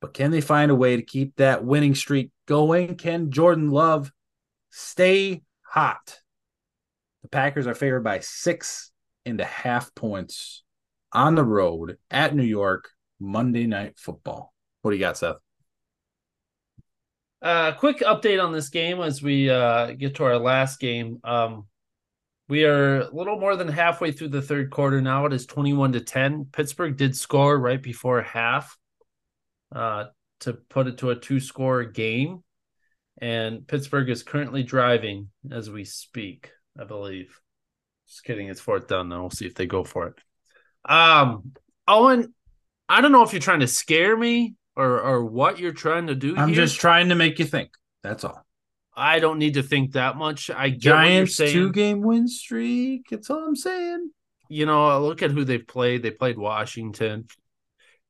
but can they find a way to keep that winning streak going? Can Jordan Love stay hot? The Packers are favored by six and a half points on the road at New York Monday Night Football. What do you got, Seth? Uh, quick update on this game as we uh, get to our last game. Um, we are a little more than halfway through the third quarter now. It is 21 to 10. Pittsburgh did score right before half uh, to put it to a two score game. And Pittsburgh is currently driving as we speak, I believe. Just kidding. It's fourth down now. We'll see if they go for it. Um, Owen, I don't know if you're trying to scare me or or what you're trying to do. I'm here. just trying to make you think. That's all. I don't need to think that much. I Giants two game win streak. That's all I'm saying. You know, look at who they've played. They played Washington,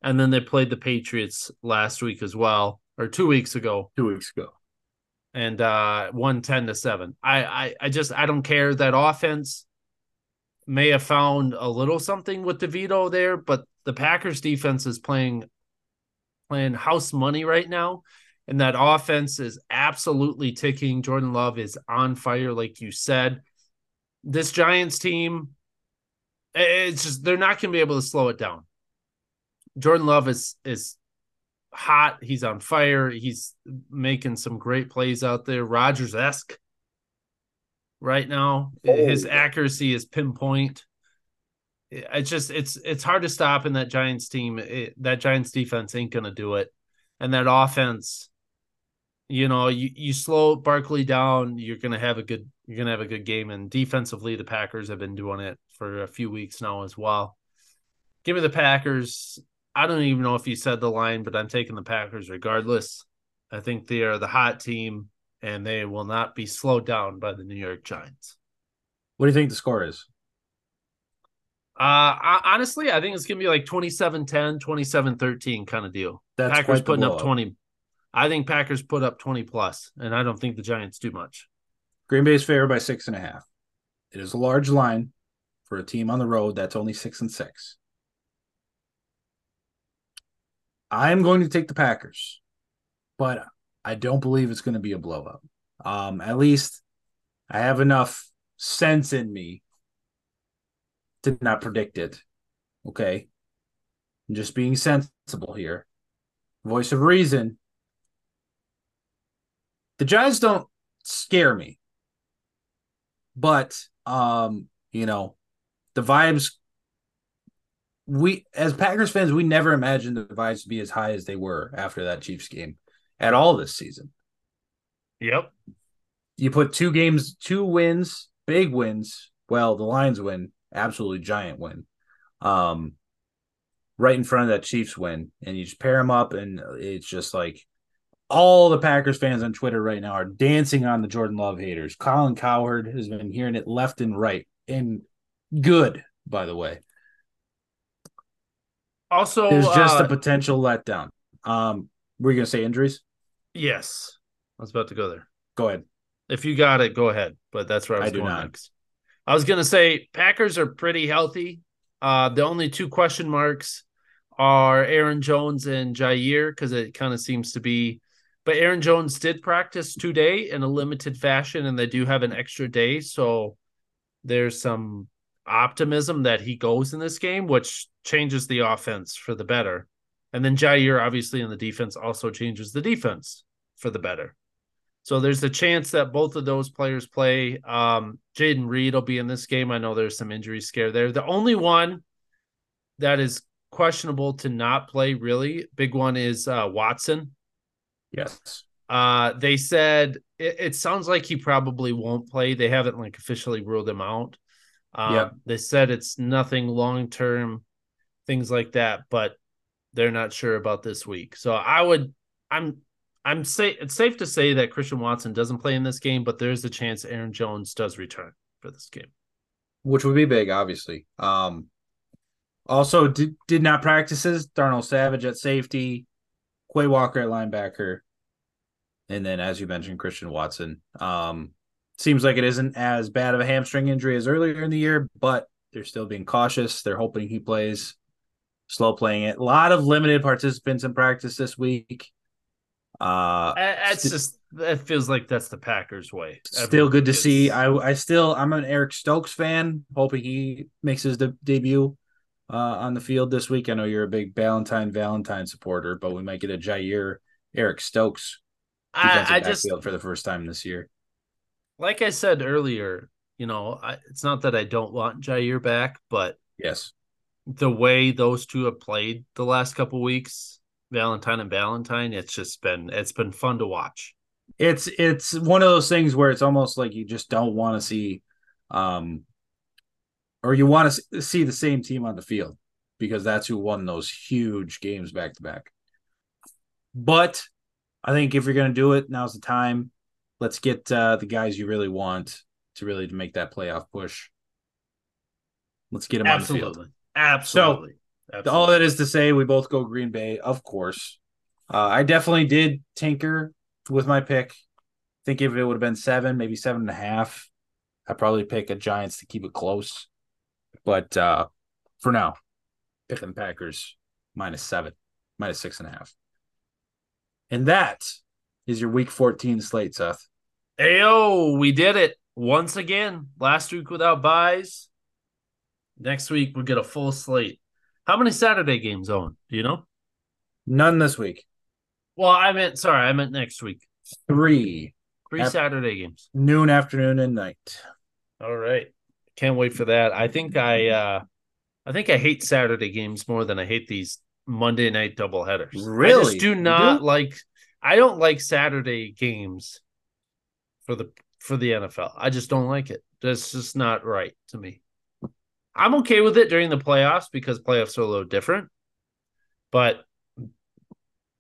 and then they played the Patriots last week as well, or two weeks ago. Two weeks ago, and uh, won ten to seven. I, I, I just I don't care that offense may have found a little something with DeVito there, but the Packers defense is playing playing house money right now and that offense is absolutely ticking. Jordan Love is on fire, like you said. This Giants team, it's just they're not going to be able to slow it down. Jordan Love is is hot. He's on fire. He's making some great plays out there. Rodgers esque right now. Oh. His accuracy is pinpoint. It's just it's it's hard to stop in that Giants team. It, that Giants defense ain't gonna do it, and that offense you know, you, you slow Barkley down, you're gonna have a good you're gonna have a good game. And defensively, the Packers have been doing it for a few weeks now as well. Give me the Packers. I don't even know if you said the line, but I'm taking the Packers regardless. I think they are the hot team and they will not be slowed down by the New York Giants. What do you think the score is? Uh, honestly, I think it's going to be like 27 10, 27 13 kind of deal. That's Packers putting up 20, I think Packers put up 20 plus, and I don't think the Giants do much. Green Bay is favored by six and a half. It is a large line for a team on the road that's only six and six. I'm going to take the Packers, but I don't believe it's going to be a blowout. Um, at least I have enough sense in me did not predict it. Okay. I'm just being sensible here. Voice of reason. The Giants don't scare me. But um, you know, the vibes we as Packers fans, we never imagined the vibes to be as high as they were after that Chiefs game at all this season. Yep. You put two games, two wins, big wins. Well, the Lions win, absolutely giant win. Um, right in front of that Chiefs win, and you just pair them up, and it's just like all the Packers fans on Twitter right now are dancing on the Jordan Love haters. Colin Cowherd has been hearing it left and right, and good, by the way. Also, There's just uh, a potential letdown. Um, were you gonna say injuries? yes. I was about to go there. Go ahead. If you got it, go ahead. But that's where I I was do going not. next. I was gonna say Packers are pretty healthy. Uh, the only two question marks are Aaron Jones and Jaire because it kind of seems to be. But Aaron Jones did practice today in a limited fashion, and they do have an extra day, so there's some optimism that he goes in this game, which changes the offense for the better. And then Jaire, obviously, in the defense also changes the defense for the better. So there's a chance that both of those players play. Um, Jayden Reed will be in this game. I know there's some injury scare there. The only one that is questionable to not play, really, big one is uh, Watson. Yes. Uh, they said it, it sounds like he probably won't play. They haven't like officially ruled him out. Um, Yep. They said it's nothing long term, things like that, but they're not sure about this week. So I would, I'm, I'm say it's safe to say that Christian Watson doesn't play in this game, but there's a chance Aaron Jones does return for this game. Which would be big, obviously. Um, also did did not practices. Darnell Savage at safety, Quay Walker at linebacker, and then as you mentioned, Christian Watson. Um, seems like it isn't as bad of a hamstring injury as earlier in the year, but they're still being cautious. They're hoping he plays. Slow playing it. A lot of limited participants in practice this week. Uh, It's st- just it feels like that's the Packers way. still Everyone good to gets- see. I I still I'm an Eric Stokes fan, hoping he makes his de- debut uh, on the field this week. I know you're a big Valentine Valentine supporter, but we might get a Jaire Eric Stokes I, I just for the first time this year. like I said earlier, you know, I, it's not that I don't want Jaire back, but Yes, the way those two have played the last couple weeks, Valentine and Valentine, it's just been it's been fun to watch. it's it's one of those things where it's almost like you just don't want to see, um, or you want to see the same team on the field because that's who won those huge games back to back. But I think if you're going to do it, now's the time. Let's get uh, the guys you really want to really to make that playoff push. Let's get them on the field. Absolutely. Absolutely. Absolutely. All that is to say, we both go Green Bay, of course. Uh, I definitely did tinker with my pick. think if it would have been seven, maybe seven and a half, I'd probably pick a Giants to keep it close. But uh, for now, picking Packers minus seven, minus six and a half. And that is your week 14 slate, Seth. Ayo, we did it once again. Last week without byes. Next week we get a full slate. How many Saturday games on? Do you know? None this week. Well, I meant sorry, I meant next week. Three Three. Saturday games. noon, afternoon, and night. All right. Can't wait for that. I think I uh I think I hate Saturday games more than I hate these Monday night double headers. I Really? just do not do? like I don't like Saturday games for the for the NFL. I just don't like it. That's just not right to me. I'm okay with it during the playoffs because playoffs are a little different. But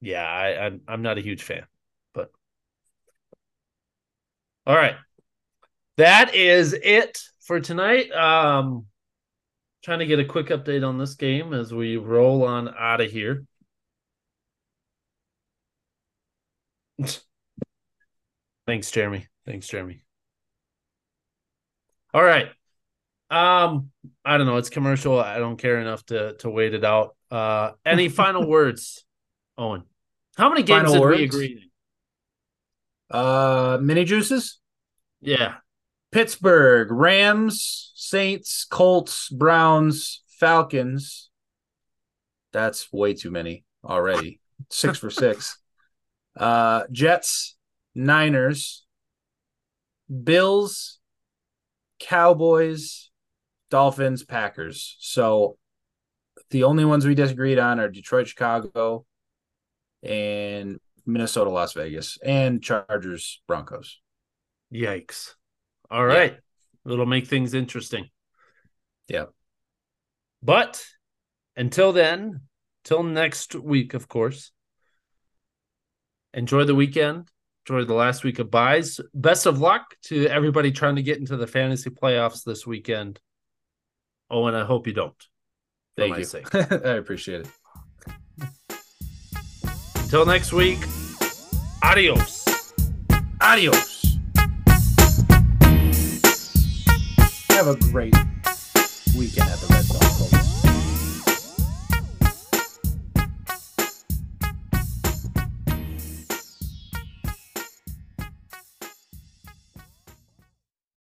yeah, I, I I'm not a huge fan. But all right. That is it for tonight. Um trying to get a quick update on this game as we roll on out of here. Thanks, Jeremy. Thanks, Jeremy. All right. Um, I don't know. It's commercial. I don't care enough to to wait it out. Uh, any final words, Owen? How many games Final did we words? agree? Uh, mini juices? Yeah, Pittsburgh, Rams, Saints, Colts, Browns, Falcons. That's way too many already. Six for six. Uh, Jets, Niners, Bills, Cowboys, Dolphins, Packers. So the only ones we disagreed on are Detroit, Chicago, and Minnesota, Las Vegas, and Chargers, Broncos. Yikes. All right. Yeah. It'll make things interesting. Yeah. But until then, till next week, of course, enjoy the weekend. Enjoy the last week of byes. Best of luck to everybody trying to get into the fantasy playoffs this weekend. Oh, and I hope you don't. Thank you. I appreciate it. Until next week, adios. Adios. Have a great weekend at the Red Zone.